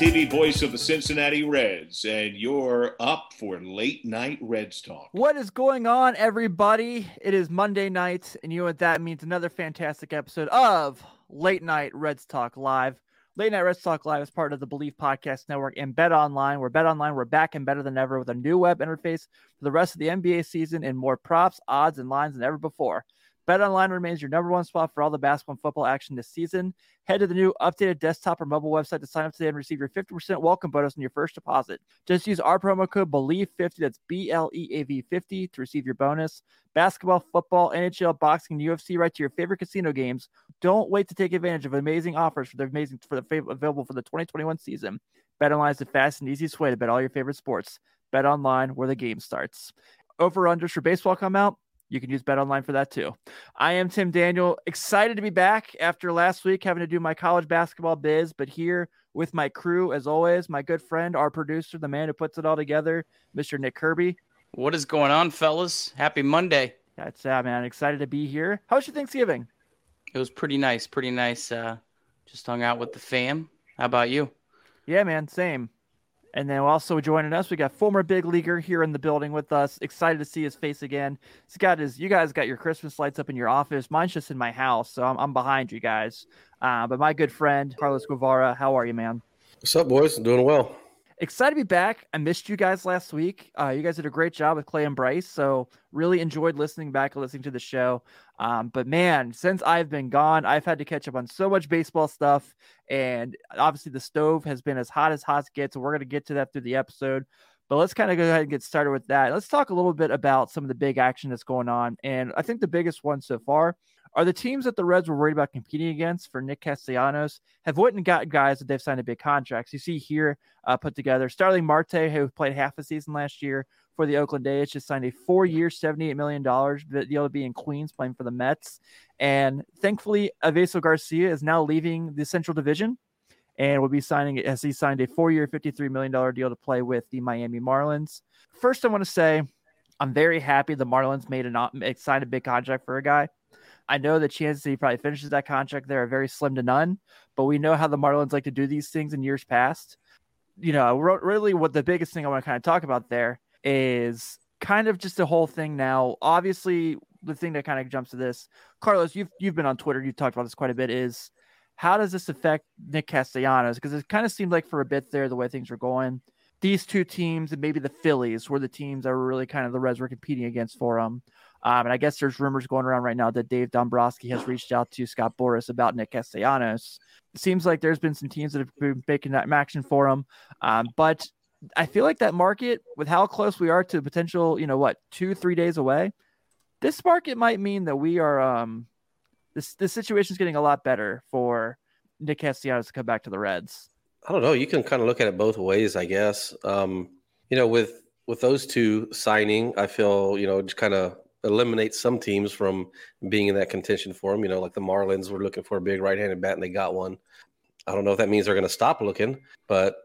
TV voice of the Cincinnati Reds, and you're up for late night Reds talk. What is going on, everybody? It is Monday night, and you know what that means another fantastic episode of Late Night Reds Talk Live. Late Night Reds Talk Live is part of the Bleav Podcast Network and Bet Online. We're Bet Online. We're back and better than ever with a new web interface for the rest of the NBA season and more props, odds, and lines than ever before. BetOnline remains your number one spot for all the basketball and football action this season. Head to the new updated desktop or mobile website to sign up today and receive your 50% welcome bonus on your first deposit. Just use our promo code BLEAV50, that's B L E A V 50, to receive your bonus. Basketball, football, NHL, boxing, UFC right to your favorite casino games. Don't wait to take advantage of amazing offers for the amazing for the available for the 2021 season. Bet Online is the fast and easiest way to bet all your favorite sports. Bet online where the game starts. Over unders for baseball come out you can use Bet Online for that too. I am Tim Daniel, excited to be back after last week having to do my college basketball biz, but here with my crew, as always, my good friend, our producer, the man who puts it all together, Mr. Nick Kirby. What is going on, fellas? Happy Monday. That's uh, man. Excited to be here. How was your Thanksgiving? It was pretty nice. Pretty nice. Uh, just hung out with the fam. How about you? Yeah, man. Same. And then also joining us, we got former big leaguer here in the building with us. Excited to see his face again. He's got his. You guys got your Christmas lights up in your office. Mine's just in my house, so I'm, I'm behind you guys. Uh, but my good friend Carlos Guevara, how are you, man? What's up, boys? Doing well excited to be back. I missed you guys last week. Uh, you guys did a great job with Clay and Bryce, so really enjoyed listening back and listening to the show. Um, but man, since I've been gone, I've had to catch up on so much baseball stuff, and obviously the stove has been as hot as hot gets. So we're gonna get to that through the episode. But let's kind of go ahead and get started with that. Let's talk a little bit about some of the big action that's going on, and I think the biggest one so far are the teams that the Reds were worried about competing against for Nick Castellanos have went and got guys that they've signed a big contracts. You see here uh, put together Starling Marte, who played half a season last year for the Oakland A's, just signed a four-year, $78 million deal to be in Queens playing for the Mets. And thankfully, Avisail Garcia is now leaving the Central Division and will be signing as he signed a four-year, $53 million deal to play with the Miami Marlins. First, I want to say I'm very happy the Marlins made a signed a big contract for a guy I know the chances that he probably finishes that contract there are very slim to none, but we know how the Marlins like to do these things in years past. You know, really what the biggest thing I want to kind of talk about there is kind of just the whole thing now. Obviously, the thing that kind of jumps to this, Carlos, you've you've been on Twitter, you've talked about this quite a bit, is how does this affect Nick Castellanos? Because it kind of seemed like for a bit there, the way things were going, these two teams and maybe the Phillies were the teams that were really kind of the Reds were competing against for them. Um, and I guess there's rumors going around right now that Dave Dombrowski has reached out to Scott Boras about Nick Castellanos. It seems like there's been some teams that have been making that action for him. Um, but I feel like that market, with how close we are to potential, you know, what, two, three days away, this market might mean that we are, um, this, this situation is getting a lot better for Nick Castellanos to come back to the Reds. I don't know. You can kind of look at it both ways, I guess. Um, you know, with with those two signing, I feel you know just kind of eliminate some teams from being in that contention for them. You know, like the Marlins were looking for a big right-handed bat and they got one. I don't know if that means they're going to stop looking, but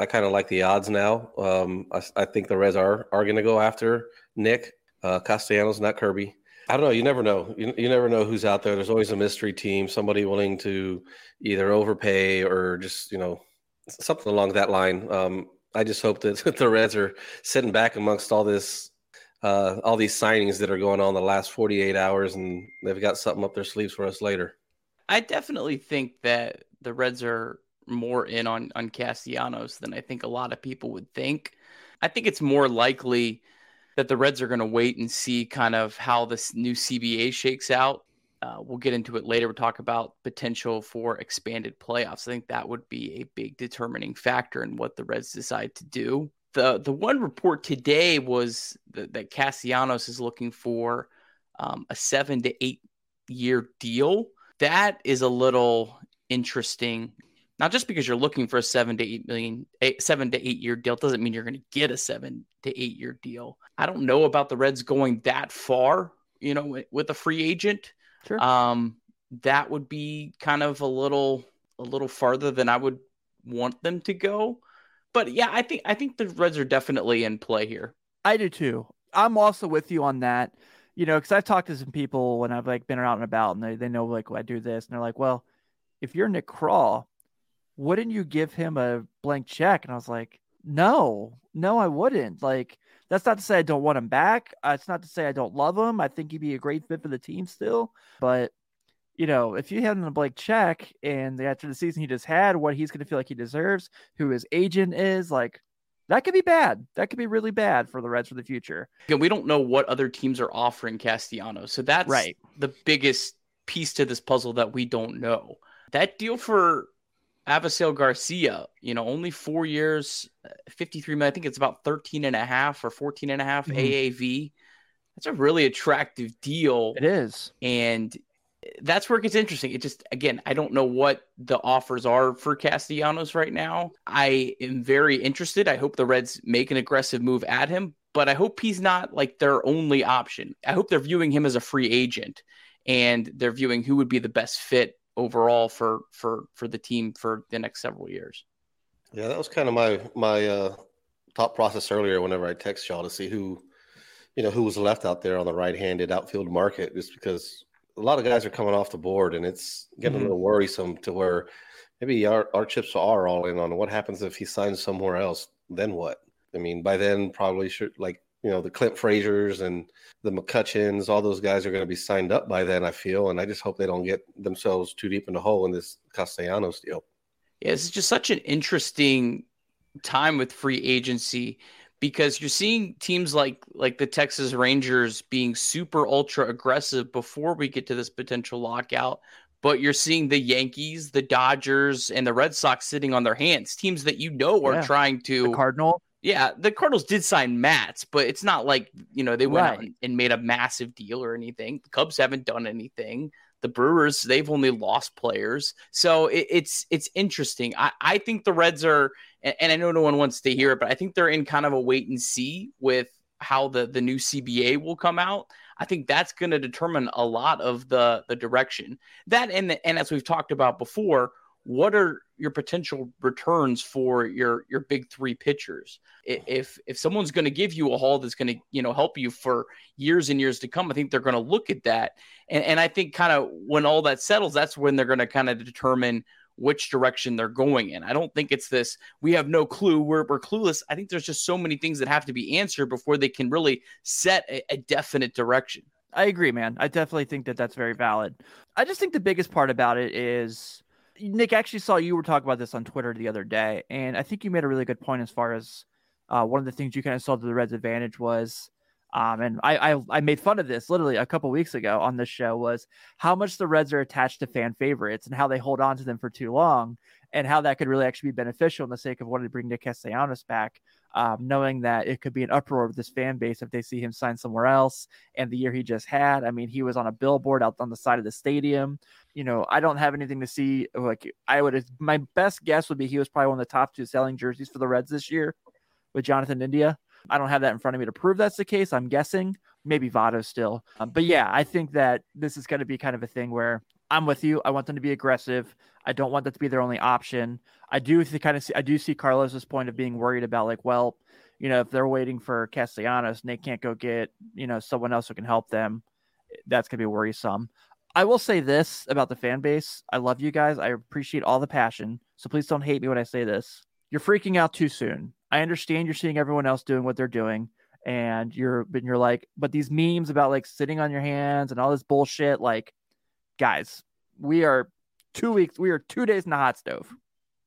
I kind of like the odds now. Um, I, I, think the Reds are are going to go after Nick uh, Castellanos, not Kirby. I don't know. You never know. You, you never know who's out there. There's always a mystery team, somebody willing to either overpay or just you know something along that line. Um, I just hope that the Reds are sitting back amongst all this uh, all these signings that are going on the last 48 hours, and they've got something up their sleeves for us later. I definitely think that the Reds are more in on on Castellanos than I think a lot of people would think. I think it's more likely that the Reds are going to wait and see kind of how this new CBA shakes out uh, we'll get into it later. We'll talk about potential for expanded playoffs. I think that would be a big determining factor in what the Reds decide to do. The the one report today was that, that Castellanos is looking for um, a seven to eight year deal. That is a little interesting. Not just because you're looking for a seven to eight million, eight, seven to eight year deal doesn't mean you're going to get a seven to eight year deal. I don't know about the Reds going that far, you know, with a free agent. Sure. Um, that would be kind of a little a little farther than I would want them to go. But yeah, I think I think the Reds are definitely in play here. I do too. I'm also with you on that. You know, because I've talked to some people when I've like been out and about, and they, they know like I do this, and they're like, "Well, if you're Nick Krall, wouldn't you give him a blank check?" And I was like, "No, no, I wouldn't." Like, that's not to say I don't want him back. Uh, it's not to say I don't love him. I think he'd be a great fit for the team still. But you know, if you hand him a blank check and after the season he just had, what he's going to feel like he deserves, who his agent is, like that could be bad. That could be really bad for the Reds for the future. Again, we don't know what other teams are offering Castellanos, so that's right. the biggest piece to this puzzle that we don't know. That deal for Avisail Garcia, you know, only four years, 53 million. I think it's about 13 and a half or 14 and a half Mhm. AAV. That's a really attractive deal. It is. And that's where it gets interesting. It just, again, I don't know what the offers are for Castellanos right now. I am very interested. I hope the Reds make an aggressive move at him, but I hope he's not like their only option. I hope they're viewing him as a free agent and they're viewing who would be the best fit overall for for for the team for the next several years. Yeah, that was kind of my my uh, thought process earlier. Whenever I text y'all to see who, you know, who was left out there on the right-handed outfield market, just because a lot of guys are coming off the board, and it's getting Mhm. a little worrisome to where maybe our our chips are all in on what happens if he signs somewhere else. Then what? I mean, by then probably should like you know the Clint Frazier's and the McCutcheons, all those guys are going to be signed up by then. I feel, and I just hope they don't get themselves too deep in the hole in this Castellanos deal. Yeah, it's just such an interesting time with free agency because you're seeing teams like like the Texas Rangers being super ultra aggressive before we get to this potential lockout. But you're seeing the Yankees, the Dodgers, and the Red Sox sitting on their hands. Teams that you know are Yeah. trying to The Cardinal. yeah, the Cardinals did sign Matz, but it's not like you know they went out and, and made a massive deal or anything. The Cubs haven't done anything. The Brewers they've only lost players, so it, it's it's interesting. I, I think the Reds are, and, I know no one wants to hear it, but I think they're in kind of a wait and see with how the the new CBA will come out. I think that's going to determine a lot of the the direction. That and the, and as we've talked about before, what are your potential returns for your your big three pitchers? If if someone's going to give you a haul that's going to you know help you for years and years to come, I think they're going to look at that, and and I think kind of when all that settles, that's when they're going to kind of determine which direction they're going in. I don't think it's this we have no clue, we're we're clueless. I think there's just so many things that have to be answered before they can really set a, a definite direction. I agree, man. I definitely think that that's very valid. I just think the biggest part about it is Nick. I Actually, saw you were talking about this on Twitter the other day, and I think you made a really good point as far as uh, one of the things you kind of saw to the Reds' advantage was, um, and I, I I made fun of this literally a couple weeks ago on this show was how much the Reds are attached to fan favorites and how they hold on to them for too long, and how that could really actually be beneficial in the sake of wanting to bring Nick Castellanos back. Um, knowing that it could be an uproar with this fan base if they see him sign somewhere else and the year he just had. I mean, he was on a billboard out on the side of the stadium. You know, I don't have anything to see. Like, I would, my best guess would be he was probably one of the top two selling jerseys for the Reds this year with Jonathan India. I don't have that in front of me to prove that's the case. I'm guessing maybe Votto still. Um, but yeah, I think that this is going to be kind of a thing where I'm with you. I want them to be aggressive. I don't want that to be their only option. I do kind of see, I do see Carlos's point of being worried about like, well, you know, if they're waiting for Castellanos and they can't go get, you know, someone else who can help them, that's going to be worrisome. I will say this about the fan base. I love you guys. I appreciate all the passion. So please don't hate me when I say this. You're freaking out too soon. I understand you're seeing everyone else doing what they're doing and you're but you're like, but these memes about like sitting on your hands and all this bullshit, like guys, we are two weeks, we are two days in the hot stove.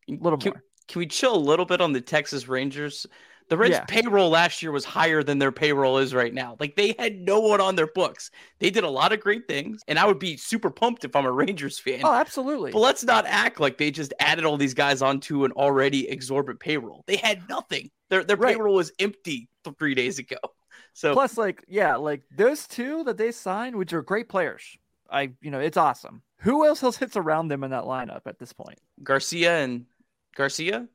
A little Can- more. Can we chill a little bit on the Texas Rangers? The Reds' Yeah. payroll last year was higher than their payroll is right now. Like they had no one on their books. They did a lot of great things, and I would be super pumped if I'm a Rangers fan. Oh, absolutely. But let's not act like they just added all these guys onto an already exorbitant payroll. They had nothing. Their their Right. payroll was empty three days ago. So Plus, like, yeah, like those two that they signed, which are great players. I, you know, it's awesome. Who else else hits around them in that lineup at this point? Garcia and Garcia.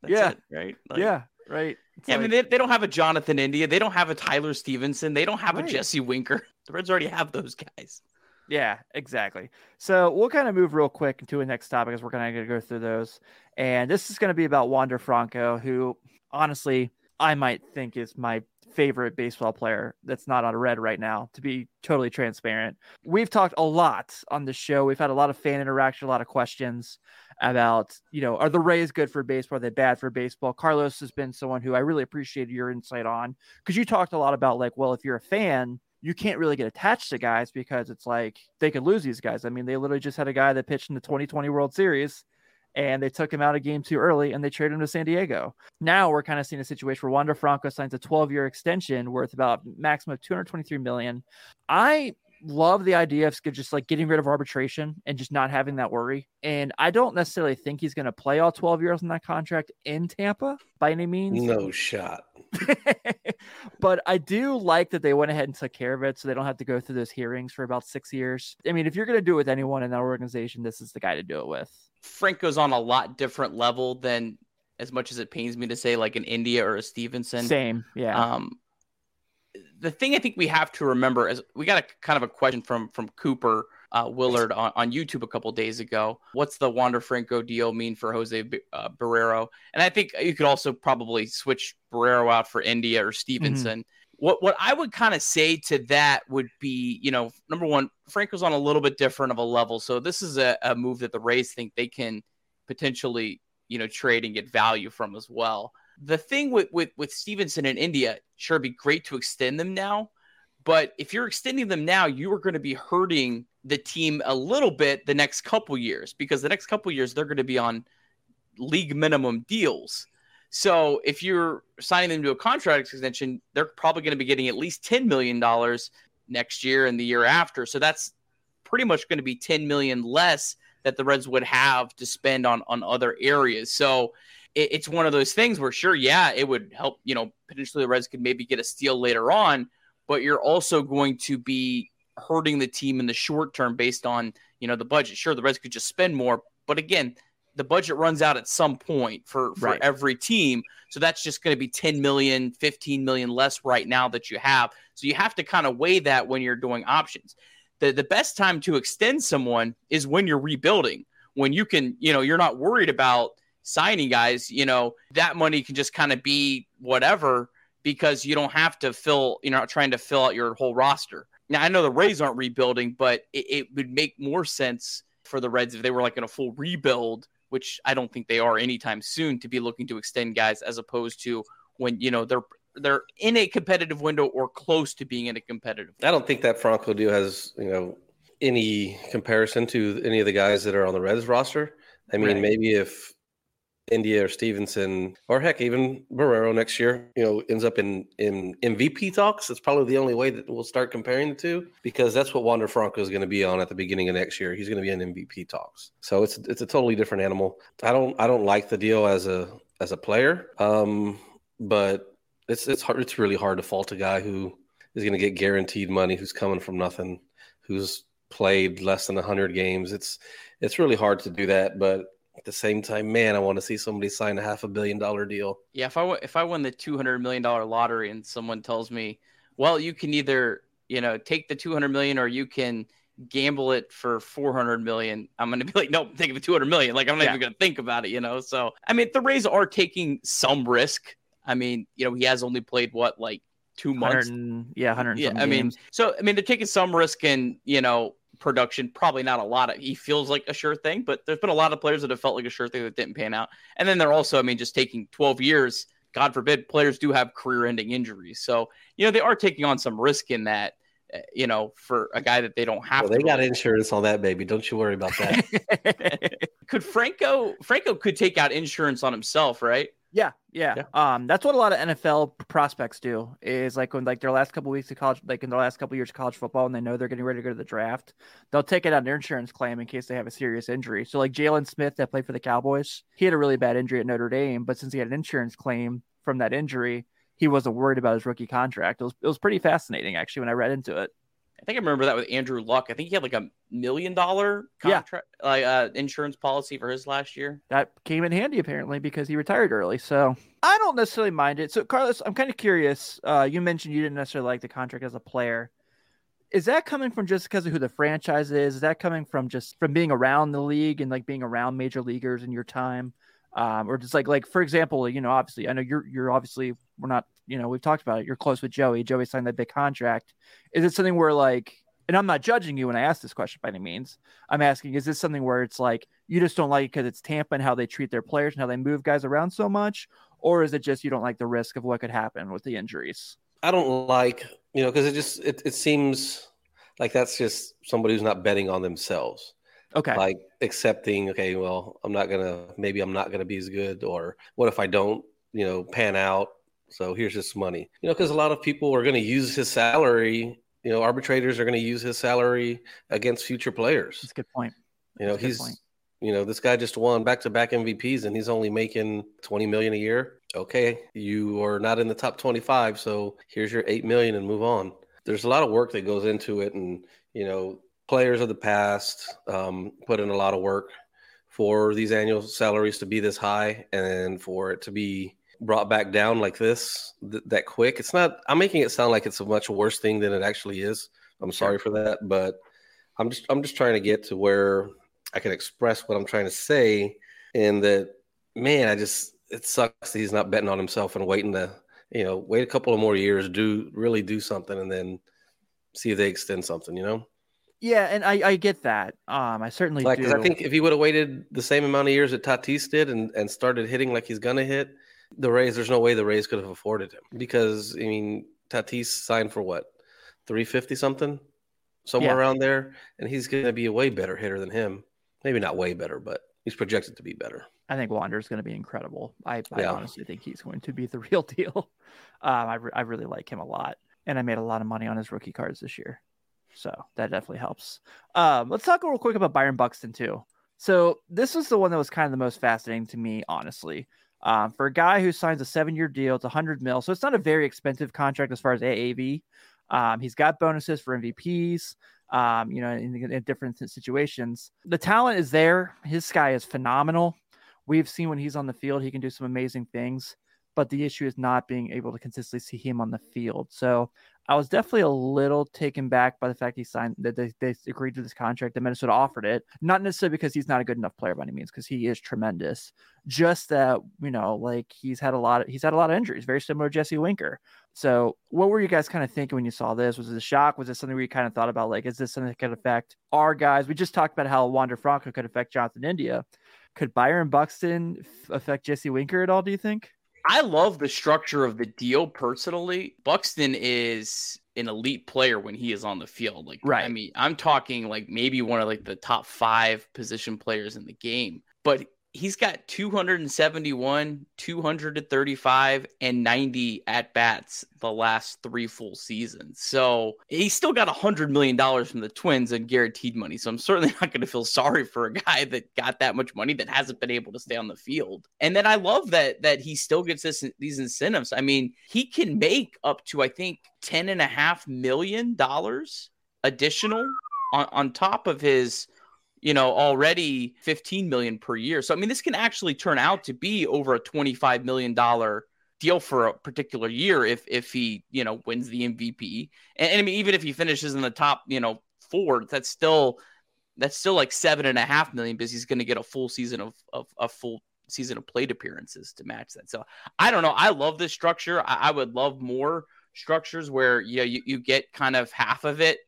That's Yeah. it, right. Like- yeah, right. Yeah, I mean, they, they don't have a Jonathan India. They don't have a Tyler Stephenson. They don't have Right. a Jesse Winker. The Reds already have those guys. Yeah, exactly. So we'll kind of move real quick into a next topic as we're kind of going to go through those. And this is going to be about Wander Franco, who honestly I might think is my favorite baseball player that's not on red right now, to be totally transparent. We've talked a lot on the show. We've had a lot of fan interaction, a lot of questions about, you know, are the Rays good for baseball? Are they bad for baseball? Carlos has been someone who I really appreciated your insight on because you talked a lot about like, well, if you're a fan, you can't really get attached to guys because it's like they could lose these guys. I mean, they literally just had a guy that pitched in the 2020 World Series and they took him out of game too early and they traded him to San Diego. Now we're kind of seeing a situation where Wander Franco signs a 12 year extension worth about maximum of 223 million. I love the idea of just like getting rid of arbitration and just not having that worry. And I don't necessarily think he's going to play all 12 years on that contract in Tampa by any means. No shot. but I do like that they went ahead and took care of it so they don't have to go through those hearings for about six years. I mean, if you're going to do it with anyone in that organization, this is the guy to do it with. Franco's on a lot different level than, as much as it pains me to say, like an India or a Stephenson. Same. Yeah. Um, the thing I think we have to remember is we got a kind of a question from from Cooper uh, Willard on, on YouTube a couple days ago. What's the Wander Franco deal mean for Jose uh, Barrero? And I think you could also probably switch Barrero out for India or Stephenson. What what I would kind of say to that would be, you know, number one, Franco's on a little bit different of a level. So this is a, a move that the Rays think they can potentially, you know, trade and get value from as well. The thing with with with Stephenson in India, sure, it'd be great to extend them now, but if you're extending them now, you are going to be hurting the team a little bit the next couple years because the next couple years they're going to be on league minimum deals. So if you're signing them to a contract extension, they're probably going to be getting at least $10 million next year and the year after. So that's pretty much going to be 10 million less that the Reds would have to spend on on other areas. So it, it's one of those things where sure, yeah, it would help, you know, potentially the Reds could maybe get a steal later on, but you're also going to be hurting the team in the short term based on, you know, the budget. Sure, the Reds could just spend more, but again, the budget runs out at some point for for Right. every team. So that's just going to be 10 million, 15 million less right now that you have. So you have to kind of weigh that when you're doing options. The the best time to extend someone is when you're rebuilding. When you can, you know, you're not worried about signing guys, you know, that money can just kind of be whatever because you don't have to fill, you're not trying to fill out your whole roster. Now I know the Rays aren't rebuilding, but it, it would make more sense for the Reds if they were like in a full rebuild, which I don't think they are anytime soon to be looking to extend guys as opposed to when, you know, they're they're in a competitive window or close to being in a competitive. I don't think that Franco deal has, you know, any comparison to any of the guys that are on the Reds roster. I mean, Right. maybe if India or Stephenson or heck, even Barrero next year, you know, ends up in in MVP talks, it's probably the only way that we'll start comparing the two because that's what Wander Franco is going to be on at the beginning of next year. He's going to be in MVP talks. So it's it's a totally different animal. I don't I don't like the deal as a as a player. Um, but it's it's hard it's really hard to fault a guy who is going to get guaranteed money who's coming from nothing who's played less than 100 games it's it's really hard to do that but at the same time man i want to see somebody sign a half a billion dollar deal Yeah, if I if I won the two hundred million dollar lottery and someone tells me, well, you can either you know take the two hundred million or you can gamble it for four hundred million, I'm gonna be like, nope, think of taking the two hundred million. Like I'm not Yeah. even gonna think about it, you know. So I mean, the Rays are taking some risk. I mean, you know, he has only played what like two months. 100 yeah, 100 Yeah, some I mean, so I mean, they're taking some risk in you know production. Probably not a lot of. He feels like a sure thing, but there's been a lot of players that have felt like a sure thing that didn't pan out. And then they're also, I mean, just taking 12 years. God forbid, players do have career-ending injuries. So you know they are taking on some risk in that. uh, You know, for a guy that they don't have. well, they got insurance on that baby don't you worry about that could Franco Franco could take out insurance on himself, right? Yeah, yeah, Yeah. Um, that's what a lot of NFL prospects do. Is like when like their last couple weeks of college, like in their last couple years of college football, and they know they're getting ready to go to the draft, they'll take it on their insurance claim in case they have a serious injury. So like Jaylon Smith that played for the Cowboys, he had a really bad injury at Notre Dame, but since he had an insurance claim from that injury, he wasn't worried about his rookie contract. It was it was pretty fascinating actually when I read into it. I think I remember that with Andrew Luck. I think he had like a million dollar Yeah. contract, like uh, insurance policy for his last year. that came in handy apparently because he retired early. So I don't necessarily mind it. So Carlos, I'm kind of curious. Uh, you mentioned you didn't necessarily like the contract as a player. Is that coming from just because of who the franchise is? Is that coming from just from being around the league and like being around major leaguers in your time? Um, or just like like for example, you know, obviously I know you're you're obviously we're not, you know, we've talked about it. You're close with Joey. Joey signed that big contract. Is it something where like and I'm not judging you when I ask this question by any means. I'm asking, is this something where it's like you just don't like it because it's Tampa and how they treat their players and how they move guys around so much? Or is it just you don't like the risk of what could happen with the injuries? I don't like, you know, because it just it, it seems like that's just somebody who's not betting on themselves. Okay. Like accepting, okay, well, I'm not gonna maybe I'm not gonna be as good, or what if I don't, you know, pan out? So here's this money. You know, because a lot of people are gonna use his salary, you know, arbitrators are gonna use his salary against future players. That's a good point. You know, That's a good he's point. you know, this guy just won back to back MVPs and he's only making 20 million a year. Okay, you are not in the top 25, so here's your 8 million and move on. There's a lot of work that goes into it and, you know, players of the past um, put in a lot of work for these annual salaries to be this high and for it to be brought back down like this th- that quick. It's not I'm making it sound like it's a much worse thing than it actually is. I'm sorry for that, but I'm just I'm just trying to get to where I can express what I'm trying to say, and that man, I just it sucks that he's not betting on himself and waiting to you know wait a couple of more years, do really do something, and then see if they extend something. You know, Yeah, and I, I get that. Um, I certainly like do. I think if he would have waited the same amount of years that Tatis did and and started hitting like he's gonna hit, the Rays, there's no way the Rays could have afforded him because I mean Tatis signed for what three fifty something, somewhere Yeah. around there, and he's gonna be a way better hitter than him. Maybe not way better, but he's projected to be better. I think Wander's going to be incredible. I, I Yeah. honestly think he's going to be the real deal. Um, I, re- I really like him a lot, and I made a lot of money on his rookie cards this year, so that definitely helps. Um, let's talk real quick about Byron Buxton too. So this was the one that was kind of the most fascinating to me, honestly. Um, for a guy who signs a seven-year deal, it's 100 mil, so it's not a very expensive contract as far as AAV. Um, he's got bonuses for MVPs. Um, you know, in, in different situations, the talent is there. His sky is phenomenal. We've seen when he's on the field, he can do some amazing things. But the issue is not being able to consistently see him on the field. So I was definitely a little taken back by the fact he signed that they, they agreed to this contract. That Minnesota offered it, not necessarily because he's not a good enough player by any means, because he is tremendous. Just that you know, like he's had a lot of he's had a lot of injuries, very similar to Jesse Winker. So, what were you guys kind of thinking when you saw this? Was it a shock? Was it something you kind of thought about, like, is this something that could affect our guys? We just talked about how Wander Franco could affect Jonathan India. Could Byron Buxton affect Jesse Winker at all? Do you think? I love the structure of the deal personally. Buxton is an elite player when he is on the field. Like, Right. I mean, I'm talking like maybe one of like the top five position players in the game, but he's got 271, 235, and 90 at bats the last three full seasons. So he's still got a hundred million dollars from the Twins and guaranteed money. So I'm certainly not going to feel sorry for a guy that got that much money that hasn't been able to stay on the field. And then I love that that he still gets this these incentives. I mean, he can make up to I think ten and a half million dollars additional on, on top of his you know already 15 million per year. So i mean this can actually turn out to be over a 25 million dollar deal for a particular year if if he you know wins the mvp and, and i mean even if he finishes in the top you know four that's still that's still like seven and a half million because he's going to get a full season of, of a full season of plate appearances to match that. So i don't know. I love this structure. I, I would love more structures where you, know, you you get kind of half of it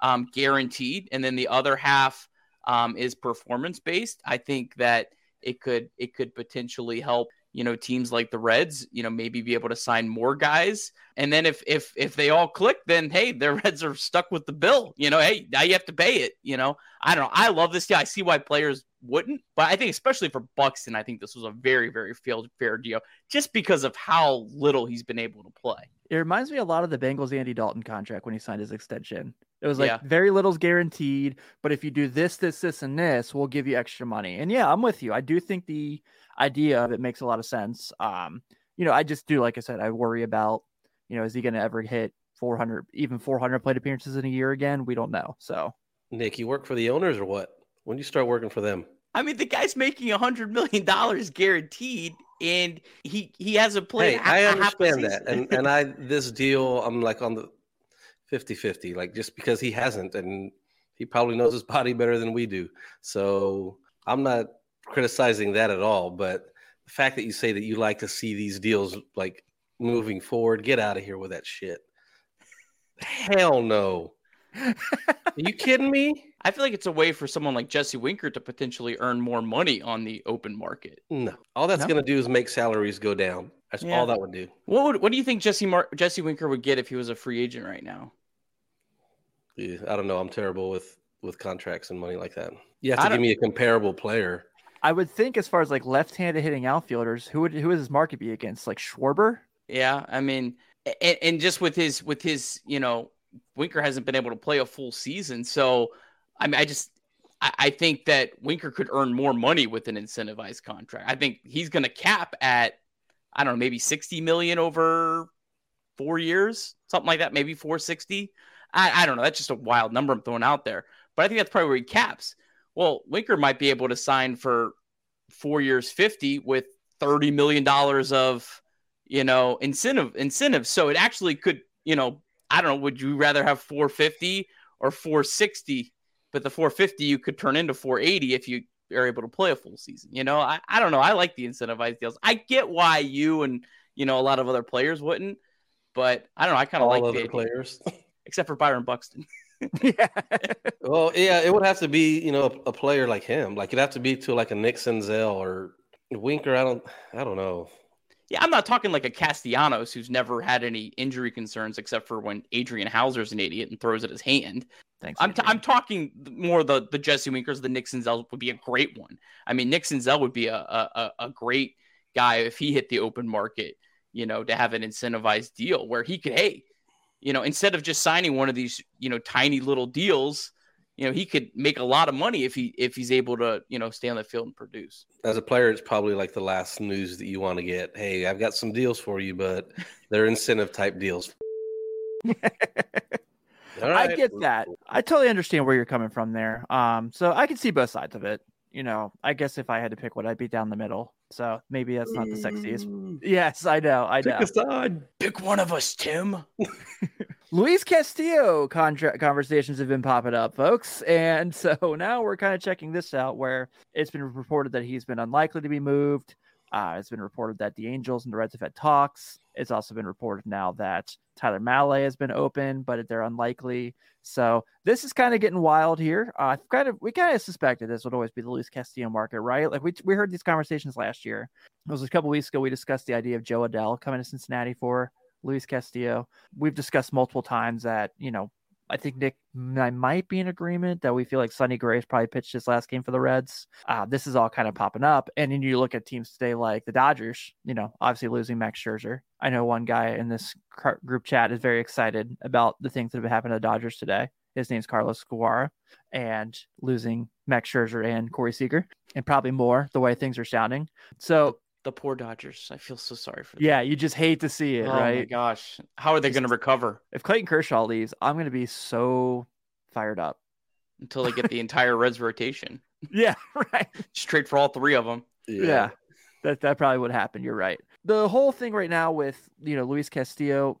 um, guaranteed and then the other half um, is performance based. I think that it could it could potentially help you know teams like the Reds you know maybe be able to sign more guys and then if if if they all click then hey the Reds are stuck with the bill you know hey now you have to pay it you know I don't know I love this deal I see why players wouldn't. But I think especially for Buxton, I think this was a very, very fair deal just because of how little he's been able to play. It reminds me a lot of the Bengals Andy Dalton contract when he signed his extension. It was like Yeah. very little's guaranteed, but if you do this, this, this, and this, we'll give you extra money. And yeah, I'm with you. I do think the idea of it makes a lot of sense. Um, you know, I just do, like I said, I worry about, you know, is he going to ever hit 400, even 400 plate appearances in a year again? We don't know. So Nick, you work for the owners or what? When do you start working for them? I mean, the guy's making a hundred million dollars guaranteed, and he he has a played. Hey, ha- I a half a understand that. And and I this deal, I'm like on the 50-50, like just because he hasn't and he probably knows his body better than we do. So I'm not criticizing that at all. But the fact that you say that you like to see these deals like moving forward, get out of here with that shit. Hell no. Are you kidding me? I feel like it's a way for someone like Jesse Winker to potentially earn more money on the open market. No. All that's No? gonna do is make salaries go down. That's Yeah. all that would do. What would what do you think Jesse Mar- Jesse Winker would get if he was a free agent right now? Yeah, I don't know. I'm terrible with with contracts and money like that. You have to give me a comparable player. I would think as far as like left-handed hitting outfielders, who would who would his market be against? Like Schwarber? Yeah, I mean, and, and just with his with his you know Winker hasn't been able to play a full season, so I mean, I just I, I think that Winker could earn more money with an incentivized contract. I think he's going to cap at I don't know maybe sixty million over four years, something like that, maybe four sixty. I, I don't know. That's just a wild number I'm throwing out there, but I think that's probably where he caps. Well, Winker might be able to sign for four years, fifty with thirty million dollars of you know incentive incentives. So it actually could, you know, I don't know. Would you rather have four fifty or four sixty? But the four fifty you could turn into four eighty if you are able to play a full season. You know, I, I don't know. I like the incentivized deals. I get why you and you know a lot of other players wouldn't, but I don't know. I kind of like the players. except for Byron Buxton. yeah. well, yeah, it would have to be you know a, a player like him. Like it'd have to be to like a Nick Senzel or Winker. I don't. I don't know. Yeah, I'm not talking like a Castellanos who's never had any injury concerns except for when Adrian Houser's an idiot and throws at his hand. Thanks. I'm, t- Adrian. I'm talking more the the Jesse Winkers, the Nick Senzel would be a great one. I mean, Nick Senzel would be a, a a- a great guy if he hit the open market, you know, to have an incentivized deal where he could, hey, you know, instead of just signing one of these, you know, tiny little deals, you know, he could make a lot of money if he if he's able to, you know, stay on the field and produce. As a player, it's probably like the last news that you want to get. Hey, I've got some deals for you, but they're incentive type deals. All I get that. I totally understand where you're coming from there. Um, so I can see both sides of it. You know, I guess if I had to pick what I'd be down the middle. So maybe that's not the sexiest. Yes, I know. I know. A side. Pick one of us, Tim. Luis Castillo contract conversations have been popping up, folks. And so now we're kind of checking this out where it's been reported that he's been unlikely to be moved. Uh, it's been reported that the Angels and the Reds have had talks. It's also been reported now that Tyler Mahle has been open, but they're unlikely. So this is kind of getting wild here. Uh, kind of, we kind of suspected this would always be the Luis Castillo market, right? Like we we heard these conversations last year. It was a couple weeks ago. We discussed the idea of Jo Adell coming to Cincinnati for Luis Castillo. We've discussed multiple times that, you know, I think Nick and I might be in agreement that we feel like Sonny Gray's probably pitched his last game for the Reds. Uh, this is all kind of popping up. And then you look at teams today like the Dodgers, you know, obviously losing Max Scherzer. I know one guy in this group chat is very excited about the things that have happened to the Dodgers today. His name's Carlos Guevara and losing Max Scherzer and Corey Seager and probably more the way things are sounding. So The poor Dodgers. I feel so sorry for them. yeah, you just hate to see it, Oh my right? gosh. How are they going to recover If Clayton Kershaw leaves, I'm going to be so fired up. until they get the entire Reds rotation? Yeah, right. Just trade for all three of them. Yeah. That that probably would happen. You're right. The whole thing right now with, you know, Luis Castillo,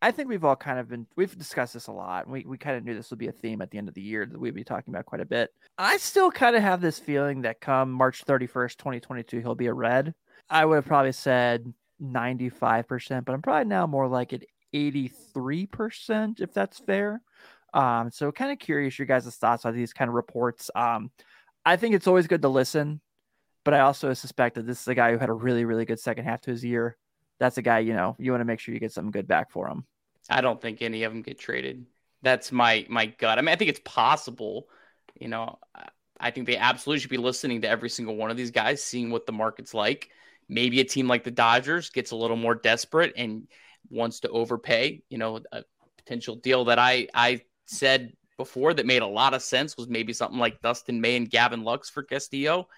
I think we've all kind of been we've discussed this a lot. We we kind of knew this would be a theme at the end of the year that we'd be talking about quite a bit. I still kind of have this feeling that come March 31st, 2022, he'll be a red. I would have probably said 95%, but I'm probably now more like at 83%, if that's fair. Um, so kind of curious your guys' thoughts on these kind of reports. Um, I think it's always good to listen, but I also suspect that this is a guy who had a really, really good second half to his year. That's a guy, you know, you want to make sure you get something good back for him. I don't think any of them get traded. That's my my gut. I mean, I think it's possible. You know, I think they absolutely should be listening to every single one of these guys, seeing what the market's like. Maybe a team like the Dodgers gets a little more desperate and wants to overpay. You know, a potential deal that I I said before that made a lot of sense was maybe something like Dustin May and Gavin Lux for Castillo.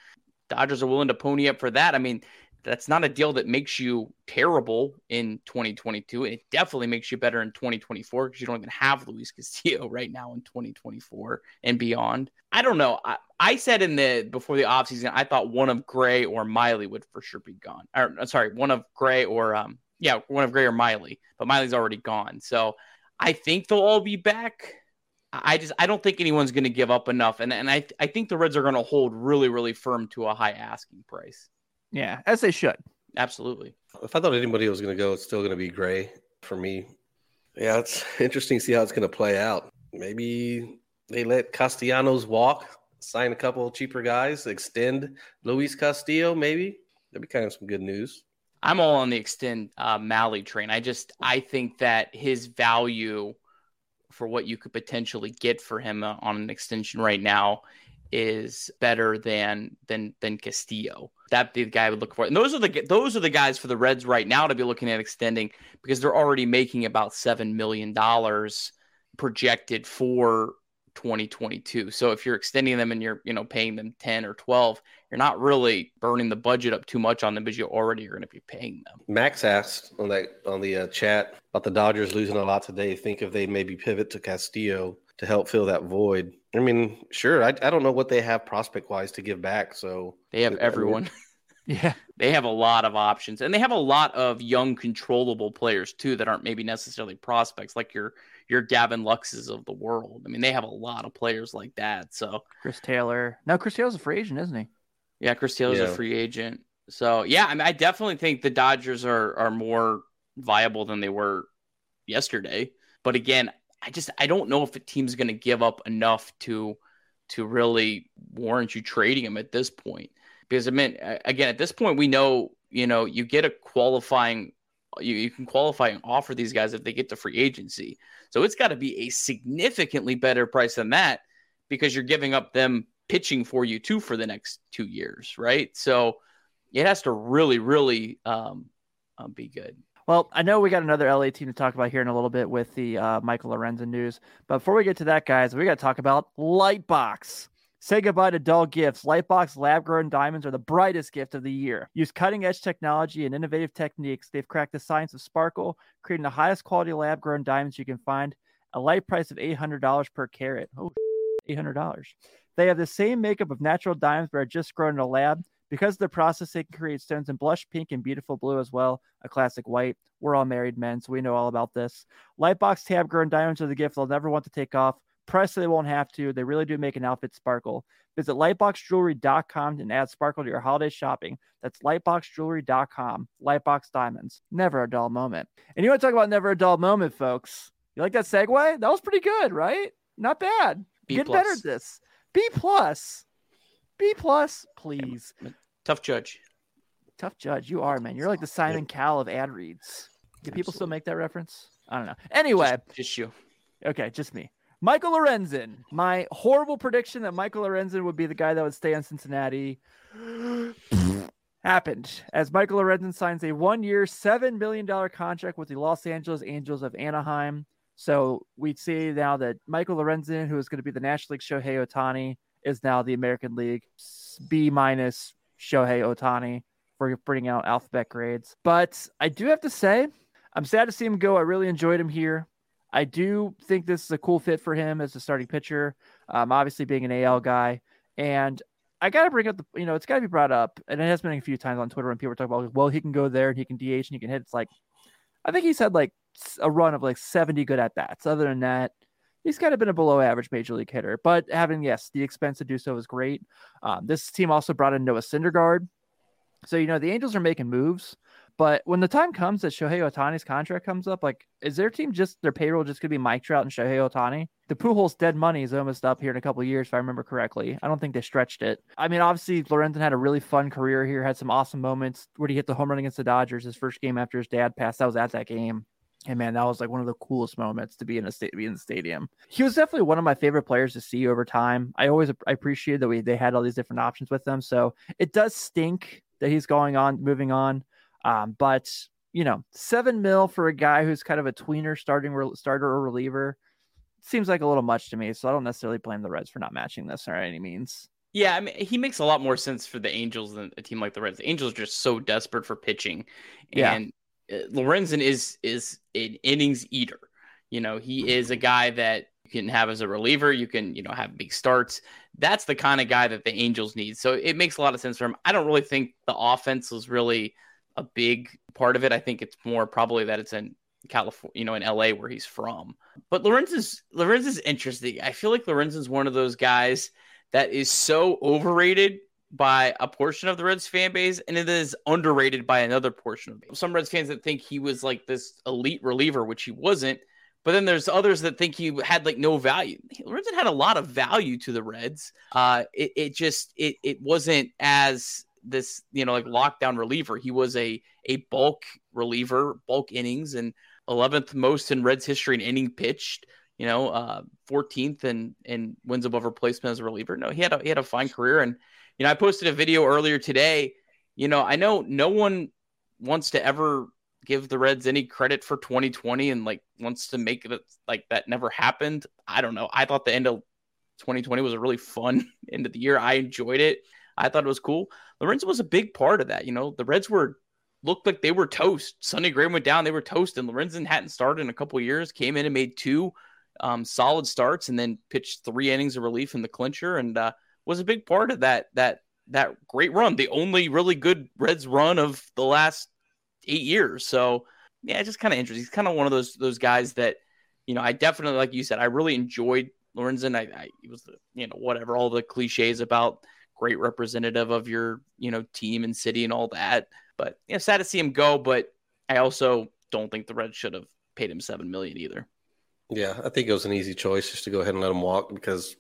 Dodgers are willing to pony up for that. I mean, that's not a deal that makes you terrible in 2022. And It definitely makes you better in 2024 because you don't even have Luis Castillo right now in 2024 and beyond. I don't know. I, I said in the before the offseason, I thought one of Gray or Miley would for sure be gone. Or sorry, one of Gray or um yeah, one of Gray or Miley, but Miley's already gone. So I think they'll all be back. I just I don't think anyone's going to give up enough, and and I I think the Reds are going to hold really really firm to a high asking price. Yeah, as they should. Absolutely. If I thought anybody was going to go, it's still going to be Gray for me. Yeah, it's interesting to see how it's going to play out. Maybe they let Castellanos walk, sign a couple cheaper guys, extend Luis Castillo. Maybe that'd be kind of some good news. I'm all on the extend uh, Mahle train. I just I think that his value for what you could potentially get for him uh, on an extension right now is better than than than Castillo. That be the guy I would look for. And those are the those are the guys for the Reds right now to be looking at extending because they're already making about seven million dollars projected for 2022. So if you're extending them and you're, you know, paying them 10 or 12, you're not really burning the budget up too much on them because you already are going to be paying them. Max asked on that on the uh, chat about the Dodgers losing a lot today. Think if they maybe pivot to Castillo to help fill that void. I mean, sure. I, I don't know what they have prospect wise to give back. So they have everyone. Yeah. They have a lot of options and they have a lot of young controllable players too that aren't maybe necessarily prospects like your your Gavin Luxes of the world. I mean, they have a lot of players like that. So Chris Taylor. No, Chris Taylor's a free agent, isn't he? Yeah, Chris Taylor's yeah. a free agent. So yeah, I mean, I definitely think the Dodgers are are more viable than they were yesterday. But again, I just I don't know if a team's going to give up enough to to really warrant you trading him at this point. Because I mean, again, at this point, we know you know you get a qualifying you, you can qualify and offer these guys if they get to free agency. So it's got to be a significantly better price than that because you're giving up them pitching for you too for the next two years, right? So it has to really, really um, um, be good. Well, I know we got another LA team to talk about here in a little bit with the uh, Michael Lorenzen news. But before we get to that, guys, we got to talk about Lightbox. Say goodbye to dull gifts. Lightbox lab grown diamonds are the brightest gift of the year. Use cutting edge technology and innovative techniques. They've cracked the science of sparkle, creating the highest quality lab grown diamonds you can find. A light price of $800 per carat. Oh, $800. They have the same makeup of natural diamonds, but are just grown in a lab. Because of the process, they can create stones in blush pink and beautiful blue as well, a classic white. We're all married men, so we know all about this. Lightbox tab grown diamonds are the gift they'll never want to take off. Press they won't have to. They really do make an outfit sparkle. Visit lightboxjewelry.com and add sparkle to your holiday shopping. That's lightboxjewelry.com. Lightbox Diamonds. Never a dull moment. And you want to talk about never a dull moment, folks? You like that segue? That was pretty good, right? Not bad. B Get plus. better at this. B plus. B plus, please. Tough judge. Tough judge. You are, man. You're like the Simon Cowell of ad reads. Do people still make that reference? I don't know. Anyway, just, just you. Okay, just me. Michael Lorenzen. My horrible prediction that Michael Lorenzen would be the guy that would stay in Cincinnati happened as Michael Lorenzen signs a one year, $7 million contract with the Los Angeles Angels of Anaheim. So we see now that Michael Lorenzen, who is going to be the National League Shohei Ohtani, is now the American League B minus Shohei Ohtani for bringing out alphabet grades. But I do have to say, I'm sad to see him go. I really enjoyed him here. I do think this is a cool fit for him as a starting pitcher. Um, obviously being an AL guy, and I got to bring up the, you know, it's got to be brought up, and it has been a few times on Twitter when people are talking about, well, he can go there and he can DH and he can hit. It's like, I think he's had like a run of like 70 good at bats. Other than that, he's kind of been a below average major league hitter. But having yes, the expense to do so is great. Um, this team also brought in Noah Syndergaard, so you know the Angels are making moves. But when the time comes that Shohei Ohtani's contract comes up, like, is their team just their payroll just gonna be Mike Trout and Shohei Ohtani? The Pujols dead money is almost up here in a couple years, if I remember correctly. I don't think they stretched it. I mean, obviously, Lorenzen had a really fun career here, had some awesome moments where he hit the home run against the Dodgers his first game after his dad passed. I was at that game. And man, that was like one of the coolest moments to be in a state, be in the stadium. He was definitely one of my favorite players to see over time. I always I appreciated that we they had all these different options with them. So it does stink that he's going on, moving on. Um, but you know, seven mil for a guy who's kind of a tweener starting re- starter or reliever seems like a little much to me. So I don't necessarily blame the Reds for not matching this or any means. Yeah, I mean, he makes a lot more sense for the Angels than a team like the Reds. The Angels are just so desperate for pitching, and yeah. Uh, Lorenzen is is an innings eater. You know, he is a guy that you can have as a reliever. You can, you know, have big starts. That's the kind of guy that the Angels need. So it makes a lot of sense for him. I don't really think the offense was really a big part of it. I think it's more probably that it's in California, you know, in LA where he's from. But Lorenz is Lorenz is interesting. I feel like Lorenz is one of those guys that is so overrated by a portion of the Reds fan base and it is underrated by another portion of. Some Reds fans that think he was like this elite reliever, which he wasn't. But then there's others that think he had like no value. Lorenzen had a lot of value to the Reds. Uh, it, it just it it wasn't as this you know like lockdown reliever. He was a a bulk reliever, bulk innings, and 11th most in Reds history in inning pitched you know, uh, 14th and and wins above replacement as a reliever. No, he had a he had a fine career, and you know, I posted a video earlier today. You know, I know no one wants to ever give the Reds any credit for 2020 and like wants to make it like that never happened. I don't know. I thought the end of 2020 was a really fun end of the year. I enjoyed it. I thought it was cool. Lorenzen was a big part of that. You know, the Reds were looked like they were toast. Sonny Gray went down, they were toast, and Lorenzen hadn't started in a couple years. Came in and made two um, solid starts and then pitched three innings of relief in the clincher and uh, was a big part of that that that great run. The only really good Reds run of the last eight years. So yeah, just kind of interesting. He's kind of one of those those guys that you know I definitely like you said I really enjoyed Lorenzen. I, I he was the you know whatever all the cliches about great representative of your you know team and city and all that. But yeah, sad to see him go. But I also don't think the Reds should have paid him seven million either. Yeah, I think it was an easy choice just to go ahead and let him walk because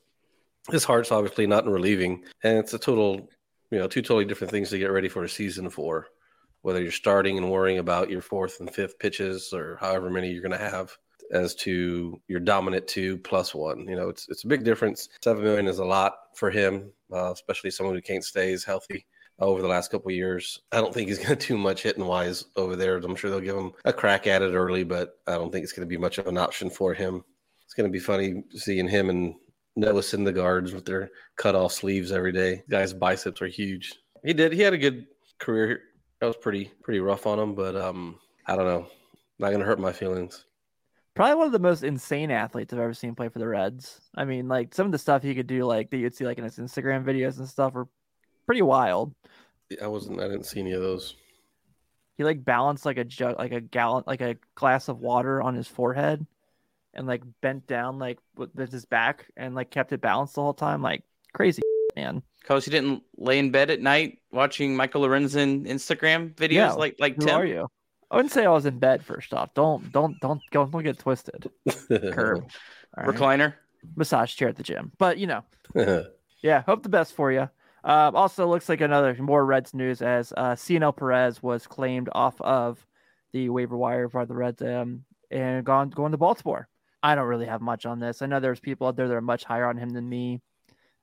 his heart's obviously not in relieving, and it's a total, you know, two totally different things to get ready for a season for. Whether you're starting and worrying about your fourth and fifth pitches or however many you're going to have, as to your dominant two plus one, you know, it's it's a big difference. Seven million is a lot for him, uh, especially someone who can't stay as healthy over the last couple years. I don't think he's going to do much hitting wise over there. I'm sure they'll give him a crack at it early, but I don't think it's going to be much of an option for him. It's going to be funny seeing him and Noah Syndergaard with their cut off sleeves every day. Guy's biceps are huge. He did. He had a good career. That was pretty pretty rough on him, but um, I don't know. Not going to hurt my feelings. Probably one of the most insane athletes I've ever seen play for the Reds. I mean, like some of the stuff he could do, like that you'd see like in his Instagram videos and stuff, were pretty wild. I wasn't. I didn't see any of those. He like balanced like a jug, like a gallon, like a glass of water on his forehead, and like bent down like with his back and like kept it balanced the whole time. Like crazy man. Cause he didn't lay in bed at night watching Michael Lorenzen Instagram videos yeah. like like Who Tim. are you? I wouldn't say I was in bed. First off, don't don't don't don't, don't get twisted. Curb, right? recliner, massage chair at the gym. But you know, yeah. Hope the best for you. Uh, also, looks like another more Reds news as uh, Cionel Perez was claimed off of the waiver wire by the Reds um, and gone going to Baltimore. I don't really have much on this. I know there's people out there that are much higher on him than me.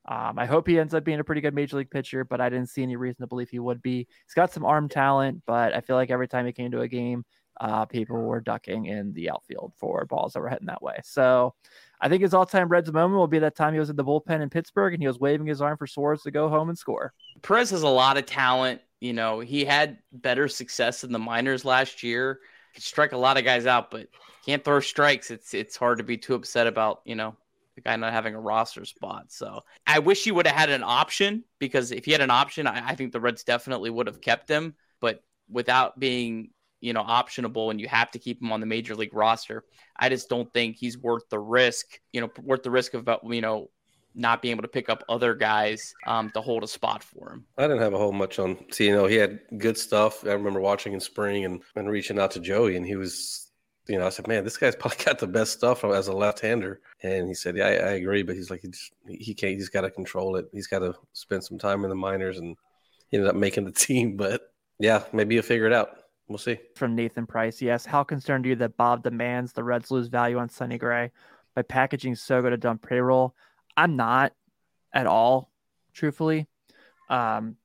Um, I hope he ends up being a pretty good major league pitcher, but I didn't see any reason to believe he would be. He's got some arm talent, but I feel like every time he came to a game, uh, people were ducking in the outfield for balls that were heading that way. So I think his all-time Reds moment will be that time he was in the bullpen in Pittsburgh and he was waving his arm for Suarez to go home and score. Perez has a lot of talent. You know, he had better success in the minors last year. He strike a lot of guys out, but can't throw strikes. It's it's hard to be too upset about, you know, the guy not having a roster spot. So I wish he would have had an option because if he had an option, I, I think the Reds definitely would have kept him. But without being you know, optionable and you have to keep him on the major league roster. I just don't think he's worth the risk, you know, worth the risk of about, you know, not being able to pick up other guys um, to hold a spot for him. I didn't have a whole much on. See, you know, he had good stuff. I remember watching in spring and, and reaching out to Joey, and he was, you know, I said, man, this guy's probably got the best stuff as a left-hander. And he said, yeah, I, I agree, but he's like, he, just, he can't. He's got to control it. He's got to spend some time in the minors, and he ended up making the team. But yeah, maybe he'll figure it out. we'll see. From Nathan Price, yes. How concerned are you that Bob demands the Reds lose value on Sonny Gray by packaging Shogo to dump payroll? I'm not at all, truthfully. Um,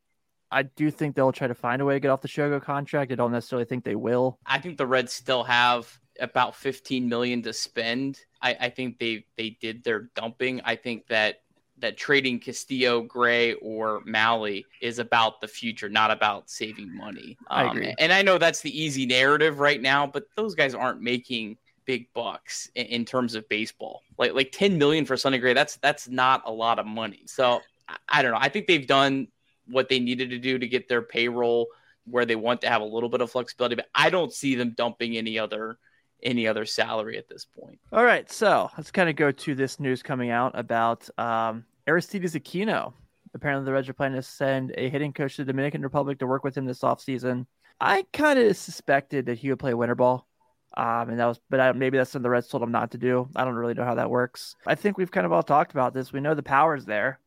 I do think they'll try to find a way to get off the Shogo contract. I don't necessarily think they will. I think the Reds still have about 15 million to spend. I, I think they they did their dumping. I think that that trading Castillo, Gray, or Mahle is about the future, not about saving money. I Um, agree. and I know that's the easy narrative right now, but those guys aren't making big bucks in, in terms of baseball. Like like 10 million for Sonny Gray, that's that's not a lot of money. So I, I don't know. I think they've done what they needed to do to get their payroll where they want to have a little bit of flexibility, but I don't see them dumping any other any other salary at this point. All right, so let's kind of go to this news coming out about um, Aristides Aquino. Apparently, the Reds are planning to send a hitting coach to the Dominican Republic to work with him this offseason. I kind of suspected that he would play winter ball. Um, and that was, but I, maybe that's something the Reds told him not to do. I don't really know how that works. I think we've kind of all talked about this. We know the power's there.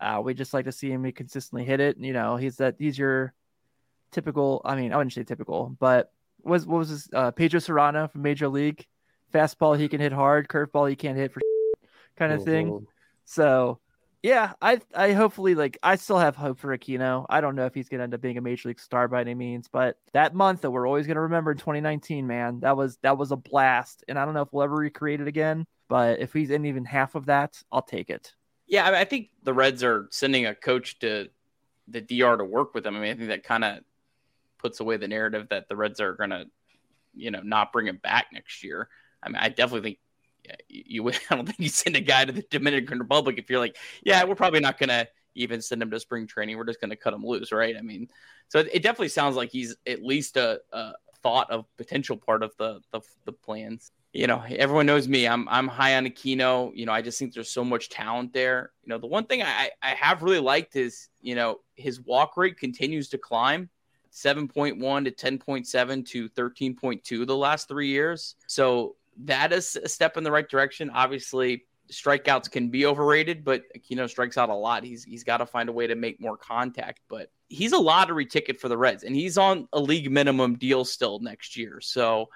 Uh, we just like to see him consistently hit it. You know, he's that he's your typical. I mean, I wouldn't say typical, but was what was his uh, Pedro Cerrano from Major League? Fastball he can hit hard, curveball he can't hit for kind of thing. Mhm. So yeah, I I hopefully like I still have hope for Aquino. I don't know if he's gonna end up being a major league star by any means, but that month that we're always gonna remember in 2019, man, that was that was a blast. And I don't know if we'll ever recreate it again, but if he's in even half of that, I'll take it. Yeah, I, mean, I think the Reds are sending a coach to the DR to work with them. I mean, I think that kind of puts away the narrative that the Reds are to, you know, not bring him back next year. I mean, I definitely think you, you. I don't think you send a guy to the Dominican Republic if you're like, yeah, we're probably not going to even send him to spring training. We're just going to cut him loose, right? I mean, so it, it definitely sounds like he's at least a, a thought of potential part of the, the the plans. You know, everyone knows me. I'm I'm high on Aquino. You know, I just think there's so much talent there. You know, the one thing I I have really liked is you know his walk rate continues to climb. 7.1 to 10.7 to 13.2 the last three years. So that is a step in the right direction. Obviously, strikeouts can be overrated, but Aquino strikes out a lot. He's he's got to find a way to make more contact. But he's a lottery ticket for the Reds, and he's on a league minimum deal still next year. So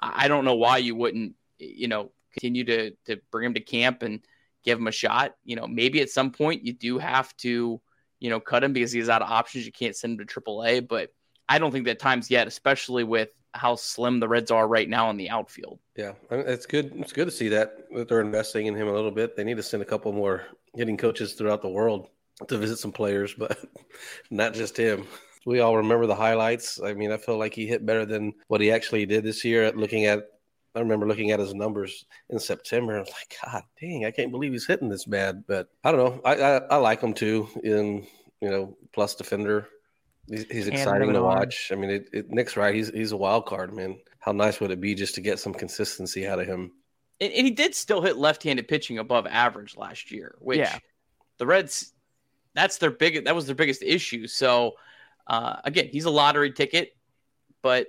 I don't know why you wouldn't, you know, continue to to bring him to camp and give him a shot. You know, maybe at some point you do have to, you know, cut him because he's out of options. You can't send him to AAA, but I don't think that time's yet, especially with how slim the Reds are right now in the outfield. Yeah, it's good. It's good to see that that they're investing in him a little bit. They need to send a couple more hitting coaches throughout the world to visit some players, but not just him. We all remember the highlights. I mean, I feel like he hit better than what he actually did this year. Looking at, I remember looking at his numbers in September. I was like, God dang, I can't believe he's hitting this bad. But I don't know. I I, I like him too. In you know, plus defender. He's, he's exciting to arm. watch. I mean, it, it, Nick's right. He's he's a wild card, man. How nice would it be just to get some consistency out of him? And, and he did still hit left-handed pitching above average last year, which Yeah. the Reds that's their big that was their biggest issue. So uh, again, he's a lottery ticket, but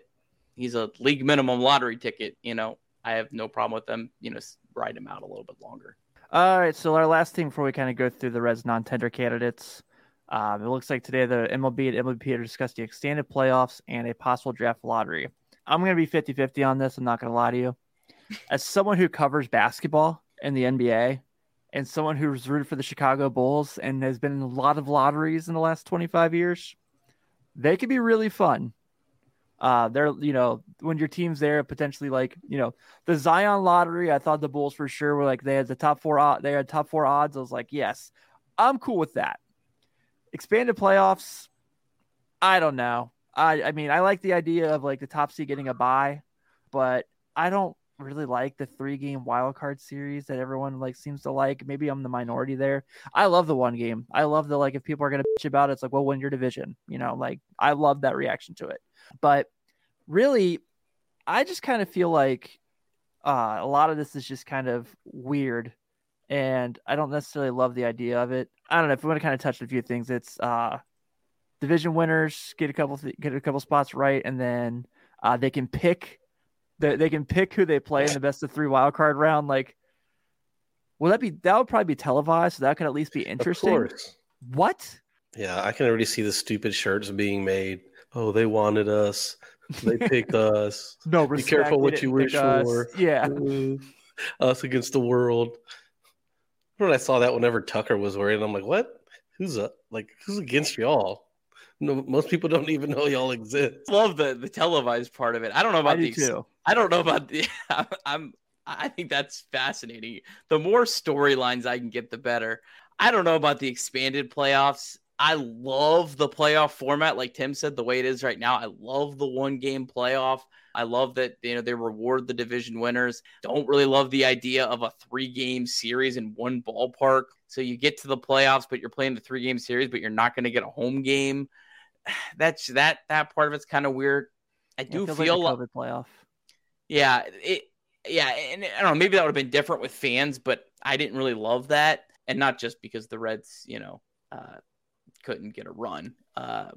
he's a league minimum lottery ticket. You know, I have no problem with them. You know, ride him out a little bit longer. All right, so our last thing before we kind of go through the Reds non-tender candidates, um, it looks like today the MLB and MLB are discussed the extended playoffs and a possible draft lottery. I'm going to be 50-50 on this. I'm not going to lie to you. As someone who covers basketball in the NBA and someone who's rooted for the Chicago Bulls and has been in a lot of lotteries in the last 25 years, they could be really fun. Uh, they're you know when your team's there potentially like you know the Zion lottery. I thought the Bulls for sure were like they had the top four. They had top four odds. I was like, yes, I'm cool with that. Expanded playoffs. I don't know. I I mean I like the idea of like the top seed getting a bye, but I don't really like the three game wild card series that everyone like seems to like. Maybe I'm the minority there. I love the one game. I love the like if people are gonna bitch about it, it's like well win your division. You know, like I love that reaction to it. But really, I just kind of feel like uh, a lot of this is just kind of weird, and I don't necessarily love the idea of it. I don't know if we want to kind of touch a few things. It's uh, division winners get a couple th- get a couple spots right, and then uh, they can pick they, they can pick who they play in the best of three wild card round. Like, will that be that would probably be televised? So that could at least be interesting. Of course. What? Yeah, I can already see the stupid shirts being made. Oh, they wanted us. They picked us. No Be careful what you wish us. for. Yeah. Us against the world. When I saw that, whenever Tucker was wearing, I'm like, what? Who's up? Like, who's against y'all? No, most people don't even know y'all exist. Love the the televised part of it. I don't know I about do the too. I don't know about the. I'm. I think that's fascinating. The more storylines I can get, the better. I don't know about the expanded playoffs. I love the playoff format, like Tim said, the way it is right now. I love the one game playoff. I love that you know they reward the division winners. Don't really love the idea of a three game series in one ballpark. So you get to the playoffs, but you're playing the three game series, but you're not going to get a home game. That's that that part of it's kind of weird. I do feels feel like like playoff. yeah, it yeah, and I don't know, maybe that would have been different with fans, but I didn't really love that. And not just because the Reds, you know, uh, couldn't get a run. Uh,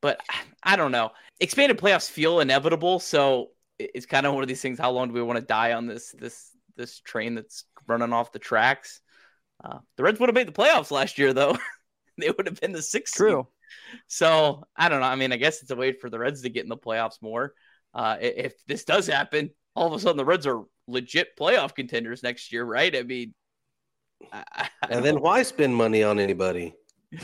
but I don't know. Expanded playoffs feel inevitable, so it's kind of one of these things. How long do we want to die on this this this train that's running off the tracks? Uh, the Reds would have made the playoffs last year, though. they would have been the sixth. seed. True. So I don't know. I mean, I guess it's a way for the Reds to get in the playoffs more. Uh, if this does happen, all of a sudden the Reds are legit playoff contenders next year, right? I mean, I, I- I And then don't- why spend money on anybody?